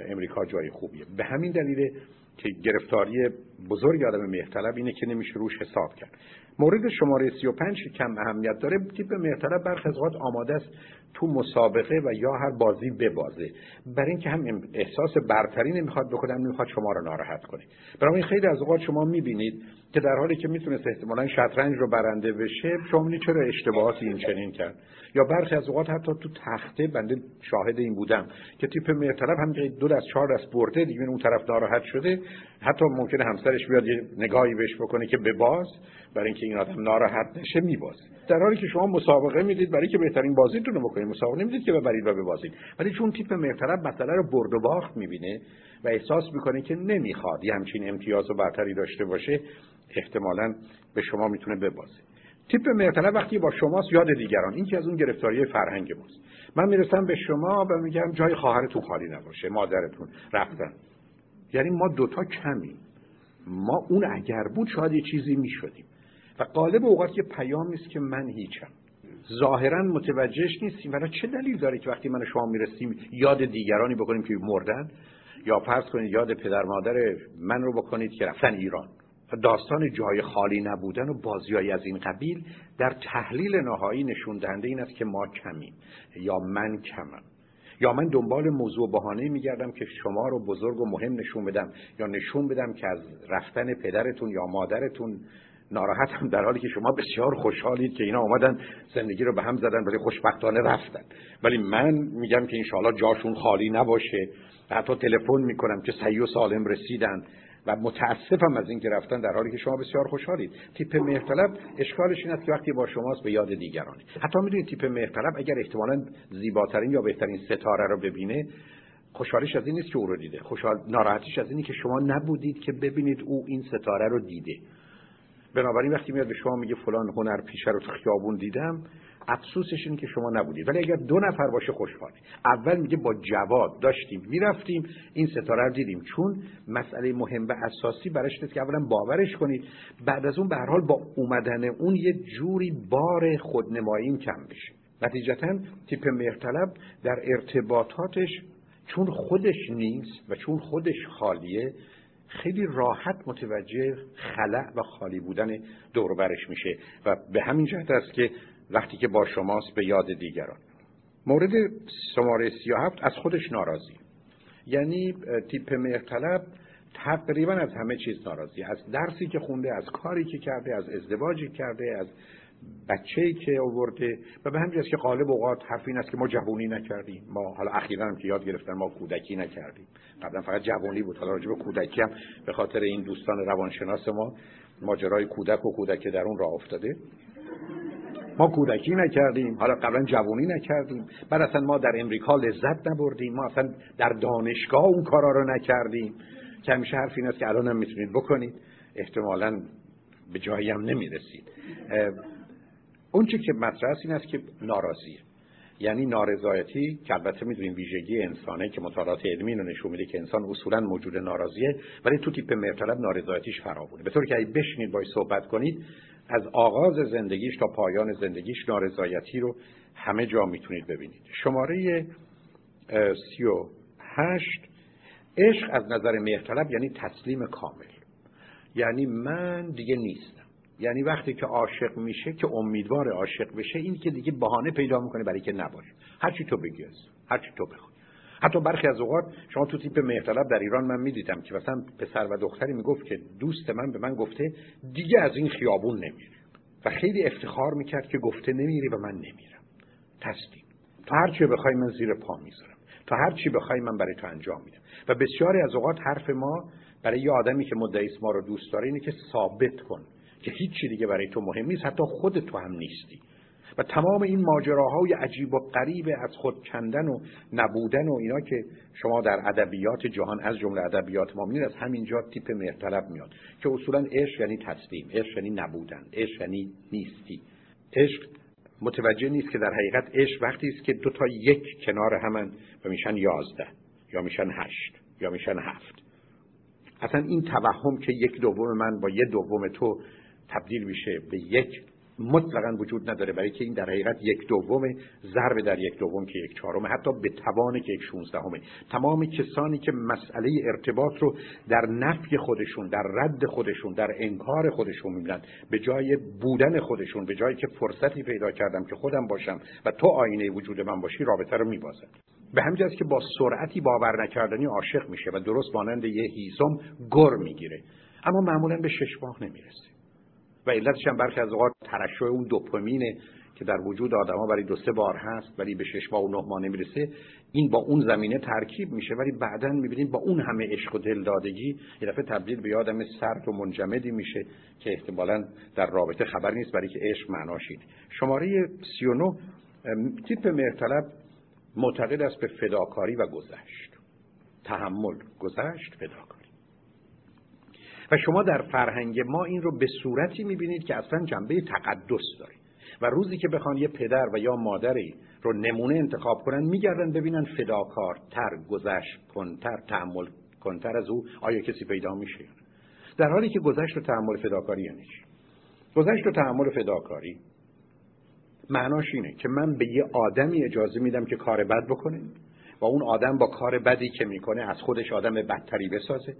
امریکا جای خوبیه. به همین دلیل که گرفتاری بزرگ آدم مهرطلب اینه که نمیشه روش حساب کرد. مورد شماره 35 که کم اهمیت داره تیپ مهرطلب برخی از آماده است تو مسابقه و یا هر بازی ببازه. برای اینکه هم احساس برتری نمی‌خواد بکنه نمی‌خواد شما رو ناراحت کنه. برای خیلی از اوقات شما می‌بینید که در حالی که می‌تونست احتمالا شطرنج رو برنده بشه شما چرا اشتباهاتی این چنین کرد؟ یا برخی از اوقات حتی تو تخته بنده شاهد این بودم که تیپ مرتلب هم دو دست چهار دست برده دیگه اون طرف ناراحت شده. حتی ممکنه همسرش بیاد یه نگاهی بهش بکنه که بباز برای اینکه این آدم ناراحت نشه میبازه. در حالی که شما مسابقه می‌دید برای که بهترین بازیتون رو بکنید مسابقه نمی‌دید که ببرید و ببازید. ولی چون تیپ مرتلب مسئله رو برد و باخت می‌بینه و احساس می‌کنه که نمی‌خواد یه همچین امتیاز و برتری داشته باشه احتمالا به شما می‌تونه ببازه. تیپ مرتلب وقتی با شماست یاد دیگران. این که از اون گرفتاری فرهنگ ماست. من می‌رسم به شما و میگم جای خواهرتون خالی نباشه مادرتون رفتن. یعنی ما دوتا کمیم ما اون اگر بود شاید یه چیزی می‌شدیم. و قالب اوقات یه پیامی است که من هیچم. ظاهرا متوجهش نیستیم. ولی چه دلیل داره که وقتی من شما می‌رسیم یاد دیگرانی بکنیم که مردن؟ یا فرض کنید یاد پدر مادر من رو بکنید که رفتن ایران. داستان جای خالی نبودن و بازیایی از این قبیل در تحلیل نهایی نشون دهنده این است که ما کمیم. یا من کمم. یا من دنبال موضوع بهانه میگردم که شما رو بزرگ و مهم نشون بدم یا نشون بدم که از رفتن پدرتون یا مادرتون ناراحتم در حالی که شما بسیار خوشحالید که اینا آمدن زندگی رو به هم زدن ولی خوشبختانه رفتن. ولی من میگم که انشاءالله جاشون خالی نباشه. حتی تلفن می‌کنم که سعی و سالم رسیدن. و متاسفم از اینکه رفتن در حالی که شما بسیار خوشحالید. تیپ مهرطلب اشکالش این است که وقتی با شماست به یاد دیگرانی حتی می‌دونید تیپ مهرطلب اگر احتمالا زیباترین یا بهترین ستاره رو ببینه خوشحالیش از این نیست که او رو دیده. خوشحال ناراحتیش از اینی که شما نبودید که ببینید او این ستاره رو دیده. بنابراین وقتی میاد به شما میگه فلان هنر پیشه رو تو خیابون دیدم افسوسش این که شما نبودید. ولی اگر دو نفر باشه خوشحالی اول میگه با جواد داشتیم می‌رفتیم این ستاره رو دیدیم. چون مسئله مهم و اساسی براش نیست که اولا باورش کنید. بعد از اون به هر حال با اومدن اون یه جوری بار خودنمایی کم بشه. نتیجتا تیپ مهرطلب در ارتباطاتش چون خودش نیست و چون خودش خالیه خیلی راحت متوجه خلع و خالی بودن دوربرش میشه. و به همین جهت است که وقتی که با شماست به یاد دیگران. مورد شماره 37 از خودش ناراضی. یعنی تیپ مهرطلب تقریبا از همه چیز ناراضی. از درسی که خونده از کاری که کرده از ازدواجی کرده از بچه‌ای که آورده و به همین که قالب اوقات حرف این است که ما جوونی نکردیم. ما حالا اخیرا هم که یاد گرفتن ما کودکی نکردیم. قبلا فقط جوونی بود. حالا راجع به کودکی هم به خاطر این دوستان روانشناس ما ماجرای کودک و کودک در اون راه افتاده. ما کودکی نکردیم حالا قبلا جوانی نکردیم. بعد اصلا ما در امریکا لذت نبردیم. ما اصلا در دانشگاه اون کارا رو نکردیم. که همیشه حرف این است که الان هم می‌تونید بکنید. احتمالا به جایی هم نمی‌رسید. اون چی که مطرح است این است که ناراضیه یعنی نارضایتی که البته می‌دونیم ویژگی انسانه که مطالعات علمی رو نشون میده که انسان اصولا موجود ناراضیه ولی تو تیپ مرتلب نارضایتیش فراوونه به طور که اگه بشینید باید صحبت کنید از آغاز زندگیش تا پایان زندگیش نارضایتی رو همه جا می‌تونید ببینید. شماره سی و هشت عشق از نظر مهرطلب یعنی تسلیم کامل. یعنی من دیگه نیستم. یعنی وقتی که عاشق میشه که امیدوار عاشق بشه این که دیگه بهانه پیدا می‌کنه برای که نباشه. هرچی تو بگی هرچی تو بخوای. حتی برخی از اوقات شما تو تیپ مهرطلب در ایران من می‌دیدم که مثلا پسر و دختری می‌گفت که دوست من به من گفته دیگه از این خیابون نمیره. و خیلی افتخار می‌کرد که گفته نمیری و من نمیرم. تسلیم. تا هرچی بخوای من زیر پا می‌ذارم. تا هرچی بخوای من برای تو انجام میدم. و بسیاری از اوقات حرف ما برای یه آدمی که مدعی ما رو دوست داره اینه که ثابت کن که هیچی دیگه برای تو مهم نیست. حتی خود تو هم نیستی. و تمام این ماجراهای عجیب و غریب از خود کندن و نبودن و اینا که شما در ادبیات جهان از جمله ادبیات ما می‌بینید از همینجا تیپ مرتلب میاد که اصولا عشق یعنی تسلیم عشق یعنی نبودن عشق یعنی نیستی. عشق متوجه نیست که در حقیقت عشق وقتی است که دو تا یک کنار همن و میشن یازده یا میشن هشت یا میشن هفت. اصلا این توهم که یک دوم من با یه دوم تو تبدیل میشه به یک مطلقا وجود نداره برای که این در حقیقت یک دوم ضرب در یک دوم که یک چهارم حتی به توان که یک شونزدهمه. تمام کسانی که مسئله ارتباط رو در نفی خودشون در رد خودشون در انکار خودشون می‌بینن به جای بودن خودشون به جایی که فرصتی پیدا کردم که خودم باشم و تو آینه وجود من باشی رابطه رو میبازن به همین که با سرعتی باور نکردنی عاشق میشه و درست مانند یه هیزم گر می‌گیره. اما معمولا به شش ماه نمی‌رسه. و علتش هم برخی از اوقات ترشح اون دوپامینه که در وجود آدما برای دو سه بار هست ولی به شش ماه و نه ماه نمی‌رسه. این با اون زمینه ترکیب میشه ولی بعدا می‌بینید با اون همه عشق و دلدادگی یه دفعه تبدیل به آدم سرد و منجمدی میشه که احتمالا در رابطه خبر نیست برای که عشق معناشید شماره 39 تیپ مرتلب معتقد است به فداکاری و گذشت. تحمل گذشت فداکاری. و شما در فرهنگ ما این رو به صورتی می‌بینید که اصلا جنبه تقدس داره. و روزی که بخوان یه پدر و یا مادری رو نمونه انتخاب کنن میگردن ببینن فداکارتر گذشت کنتر تحمل کنتر از او آیا کسی پیدا میشه در حالی که گذشت و تحمل فداکاری یعنی چی گذشت و تحمل فداکاری معناش اینه که من به یه آدمی اجازه میدم که کار بد بکنه. و اون آدم با کار بدی که می‌کنه از خودش آدم بدتری بسازه.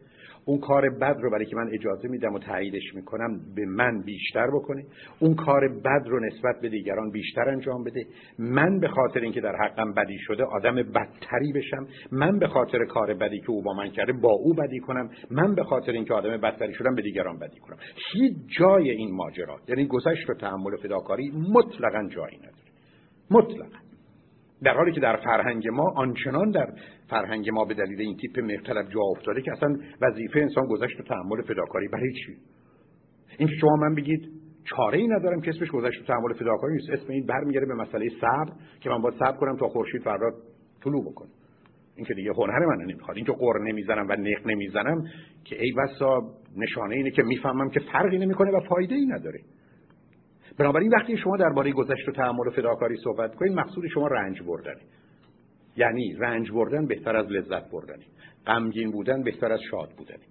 اون کار بد رو برای که من اجازه میدم و تاییدش می‌کنم به من بیشتر بکنه. اون کار بد رو نسبت به دیگران بیشتر انجام بده. من به خاطر اینکه در حقم بدی شده آدم بدتری بشم. من به خاطر کار بدی که او با من کرده با او بدی کنم. من به خاطر اینکه آدم بدتری شدم به دیگران بدی کنم. هیچ جای این ماجرا یعنی گذشت و تحمل فداکاری مطلقا جایی نداره. مطلقا. در حالی که در فرهنگ ما آنچنان در فرهنگ ما به دلیل این تیپ مختلف جا افتاده که اصلا وظیفه انسان گذشت و تحمل فداکاری برای چی؟ این شما من بگید چاره ای ندارم که اسمش گذشت و تحمل فداکاری نیست. اسم این برمیگرده به مسئله صبر که من باید صبر کنم تا خورشید فردا طلوع بکنه. این که دیگه هنر من نمی‌خواد. این که قر نمی‌زنم و نق نمی‌زنم که ای بسا نشانه اینه که می‌فهمم که فرقی نمی‌کنه و فایده ای نداره. بنابراین وقتی شما درباره گذشت و تحمل و فداکاری صحبت کنید مقصود شما رنج بردنه. یعنی رنج بردن بهتر از لذت بردنی غمگین بودن بهتر از شاد بودنی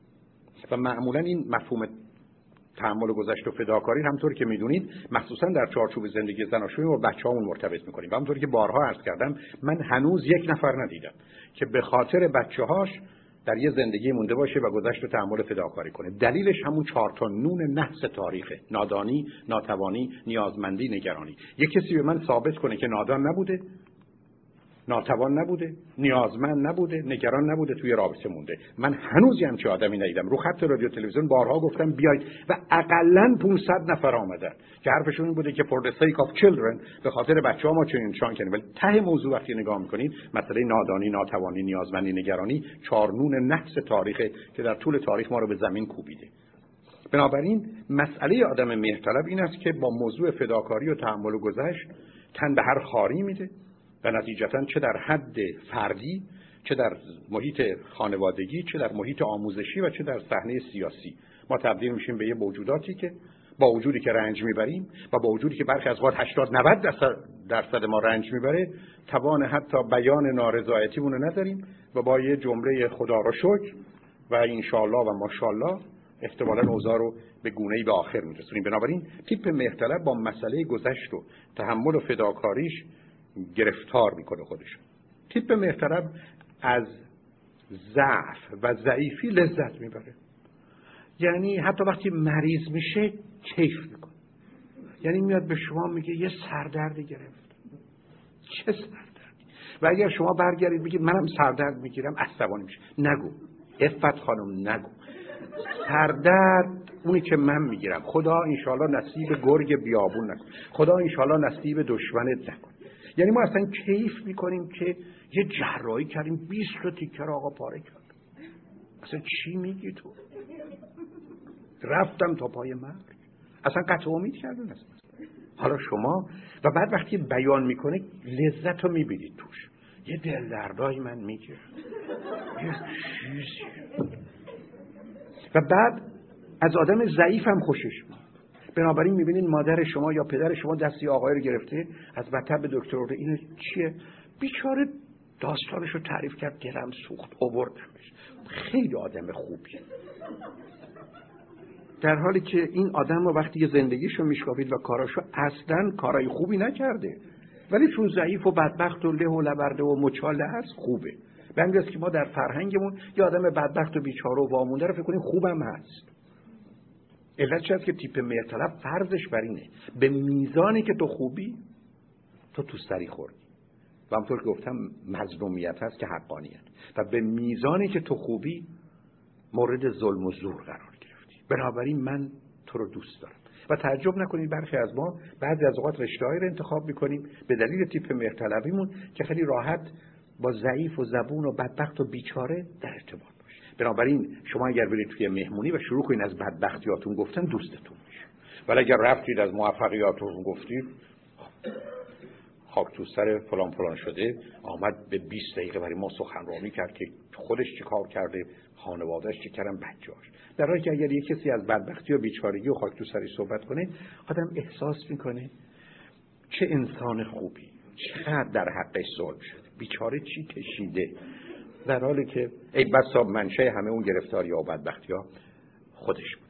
و معمولا این مفهوم تحمل و گذشت و فداکاری همطور که می‌دونید مخصوصا در چارچوب زندگی زناشویی و بچه‌هامون مرتبط می‌کنیم. و همطور که بارها عرض کردم من هنوز یک نفر ندیدم که به خاطر بچه‌هاش در یه زندگی مونده باشه و گذشت و تحمل فداکاری کنه. دلیلش همون چهار تا نون نحس تاریخه. نادانی ناتوانی نیازمندی نگرانی. یه کسی به من ثابت کنه که نادان نبوده. ناتوان نبوده نیازمند نبوده نگران نبوده توی رابطه مونده. من هنوز همچه آدمی ندیدم. رو خط رادیو تلویزیون بارها گفتم بیاید و اقلا 500 نفر آمدن. که حرفشون این بوده که for the sake of به خاطر بچه ها ما چنین چان کنیم ولی ته موضوع وقتی نگاه می‌کنید مسئله نادانی ناتوانی نیازمندی نگرانی چارنون نفس تاریخه که در طول تاریخ ما رو به زمین کوبیده. بنابراین مسئله آدم مهرطلب این است که با موضوع فداکاری و تحمل و گذشت تن به هر خاری میده. و نتیجتا چه در حد فردی چه در محیط خانوادگی چه در محیط آموزشی و چه در صحنه سیاسی. ما تبدیل میشیم به یه موجوداتی که با وجودی که رنج می‌بریم و با وجودی که برخی از اوقات 80 90 درصد ما رنج می‌بره توان حتی بیان نارضایتیمون رو نداریم و با یه جمله خدا رو شکر و انشالله و ماشاءالله احتمالا اوضاع رو به گونه ای به آخر میرسونیم. بنابراین تیپ مهرطلب با مسئله گذشت و تحمل و فداکاریش گرفتار می‌کنه خودش. تیپ مهرطلب از ضعف و ضعیفی لذت می‌بره. یعنی حتی وقتی مریض میشه کیف می‌کنه. یعنی میاد به شما میگه یه سردردی گرفت. چه سردردی؟ و اگر شما برگردید بگید منم سردرد می‌گیرم عصبانی میشه نگو. افت خانم نگو. سردرد اونی که من می‌گیرم. خدا انشالله نصیب گرگ بیابون نکن. خدا انشالله نصیب دشمنت نکن. یعنی ما اصلا کیف می‌کنیم که یه جراحی کردیم 20 تا تیکر آقا پاره کرد اصلا چی میگی تو؟ رفتم تا پای مرگ. اصلا قطع امید کردن اصلا. حالا شما و بعد وقتی بیان می‌کنه لذت رو می‌بینید توش. یه دل دردای من می‌گیره یه چیزی. و بعد از آدم ضعیف هم خوشش میاد بنابراین می‌بینید مادر شما یا پدر شما دستی آقای رو گرفته از مطب دکتر رو این چیه؟ بیچاره داستانش رو تعریف کرد گرم سوخت اووردمش خیلی آدم خوبیه در حالی که این آدم رو وقتی زندگیشو میشکافید و کاراشو اصلا کارای خوبی نکرده ولی چون ضعیف و بدبخت و له و لبرده و مچاله هست خوبه. به که ما در فرهنگمون یه آدم بدبخت و بیچاره و وامونده رو فکر کنیم خوبم هست. علت چه که تیپ مرطلب فرضش بر اینه. به میزانی که تو خوبی تو تو سری خوردی. و همطور که گفتم مظلومیت هست که حقانیت. و به میزانی که تو خوبی مورد ظلم و زور قرار گرفتی. بنابراین من تو رو دوست دارم. و تعجب نکنید برخی از ما بعضی از اوقات رشته رو انتخاب می‌کنیم به دلیل تیپ مهرطلبیمون که خیلی راحت با ضعیف و زبون و بدبخت و بیچاره در ارتباط. بنابراین شما اگر برید توی مهمونی و شروع کنید از بدبختیاتون گفتن دوستتون میشه. ولی اگر رفتید از موفقیاتون گفتید خاک تو سر فلان فلان شده آمد به 20 دقیقه برای ما سخنرانی کرد که خودش چی کار کرده خانوادهش چی کردن بچه‌اش در حالی که اگر یک کسی از بدبختی و بیچارگی و خاک تو سری صحبت کنه آدم احساس می‌کنه چه انسان خوبی چقدر در حقش ظلم شده. بیچاره چی کشیده؟ در حالی که ای بسا منشه همه اون گرفتاری و بدبختی ها خودش بود.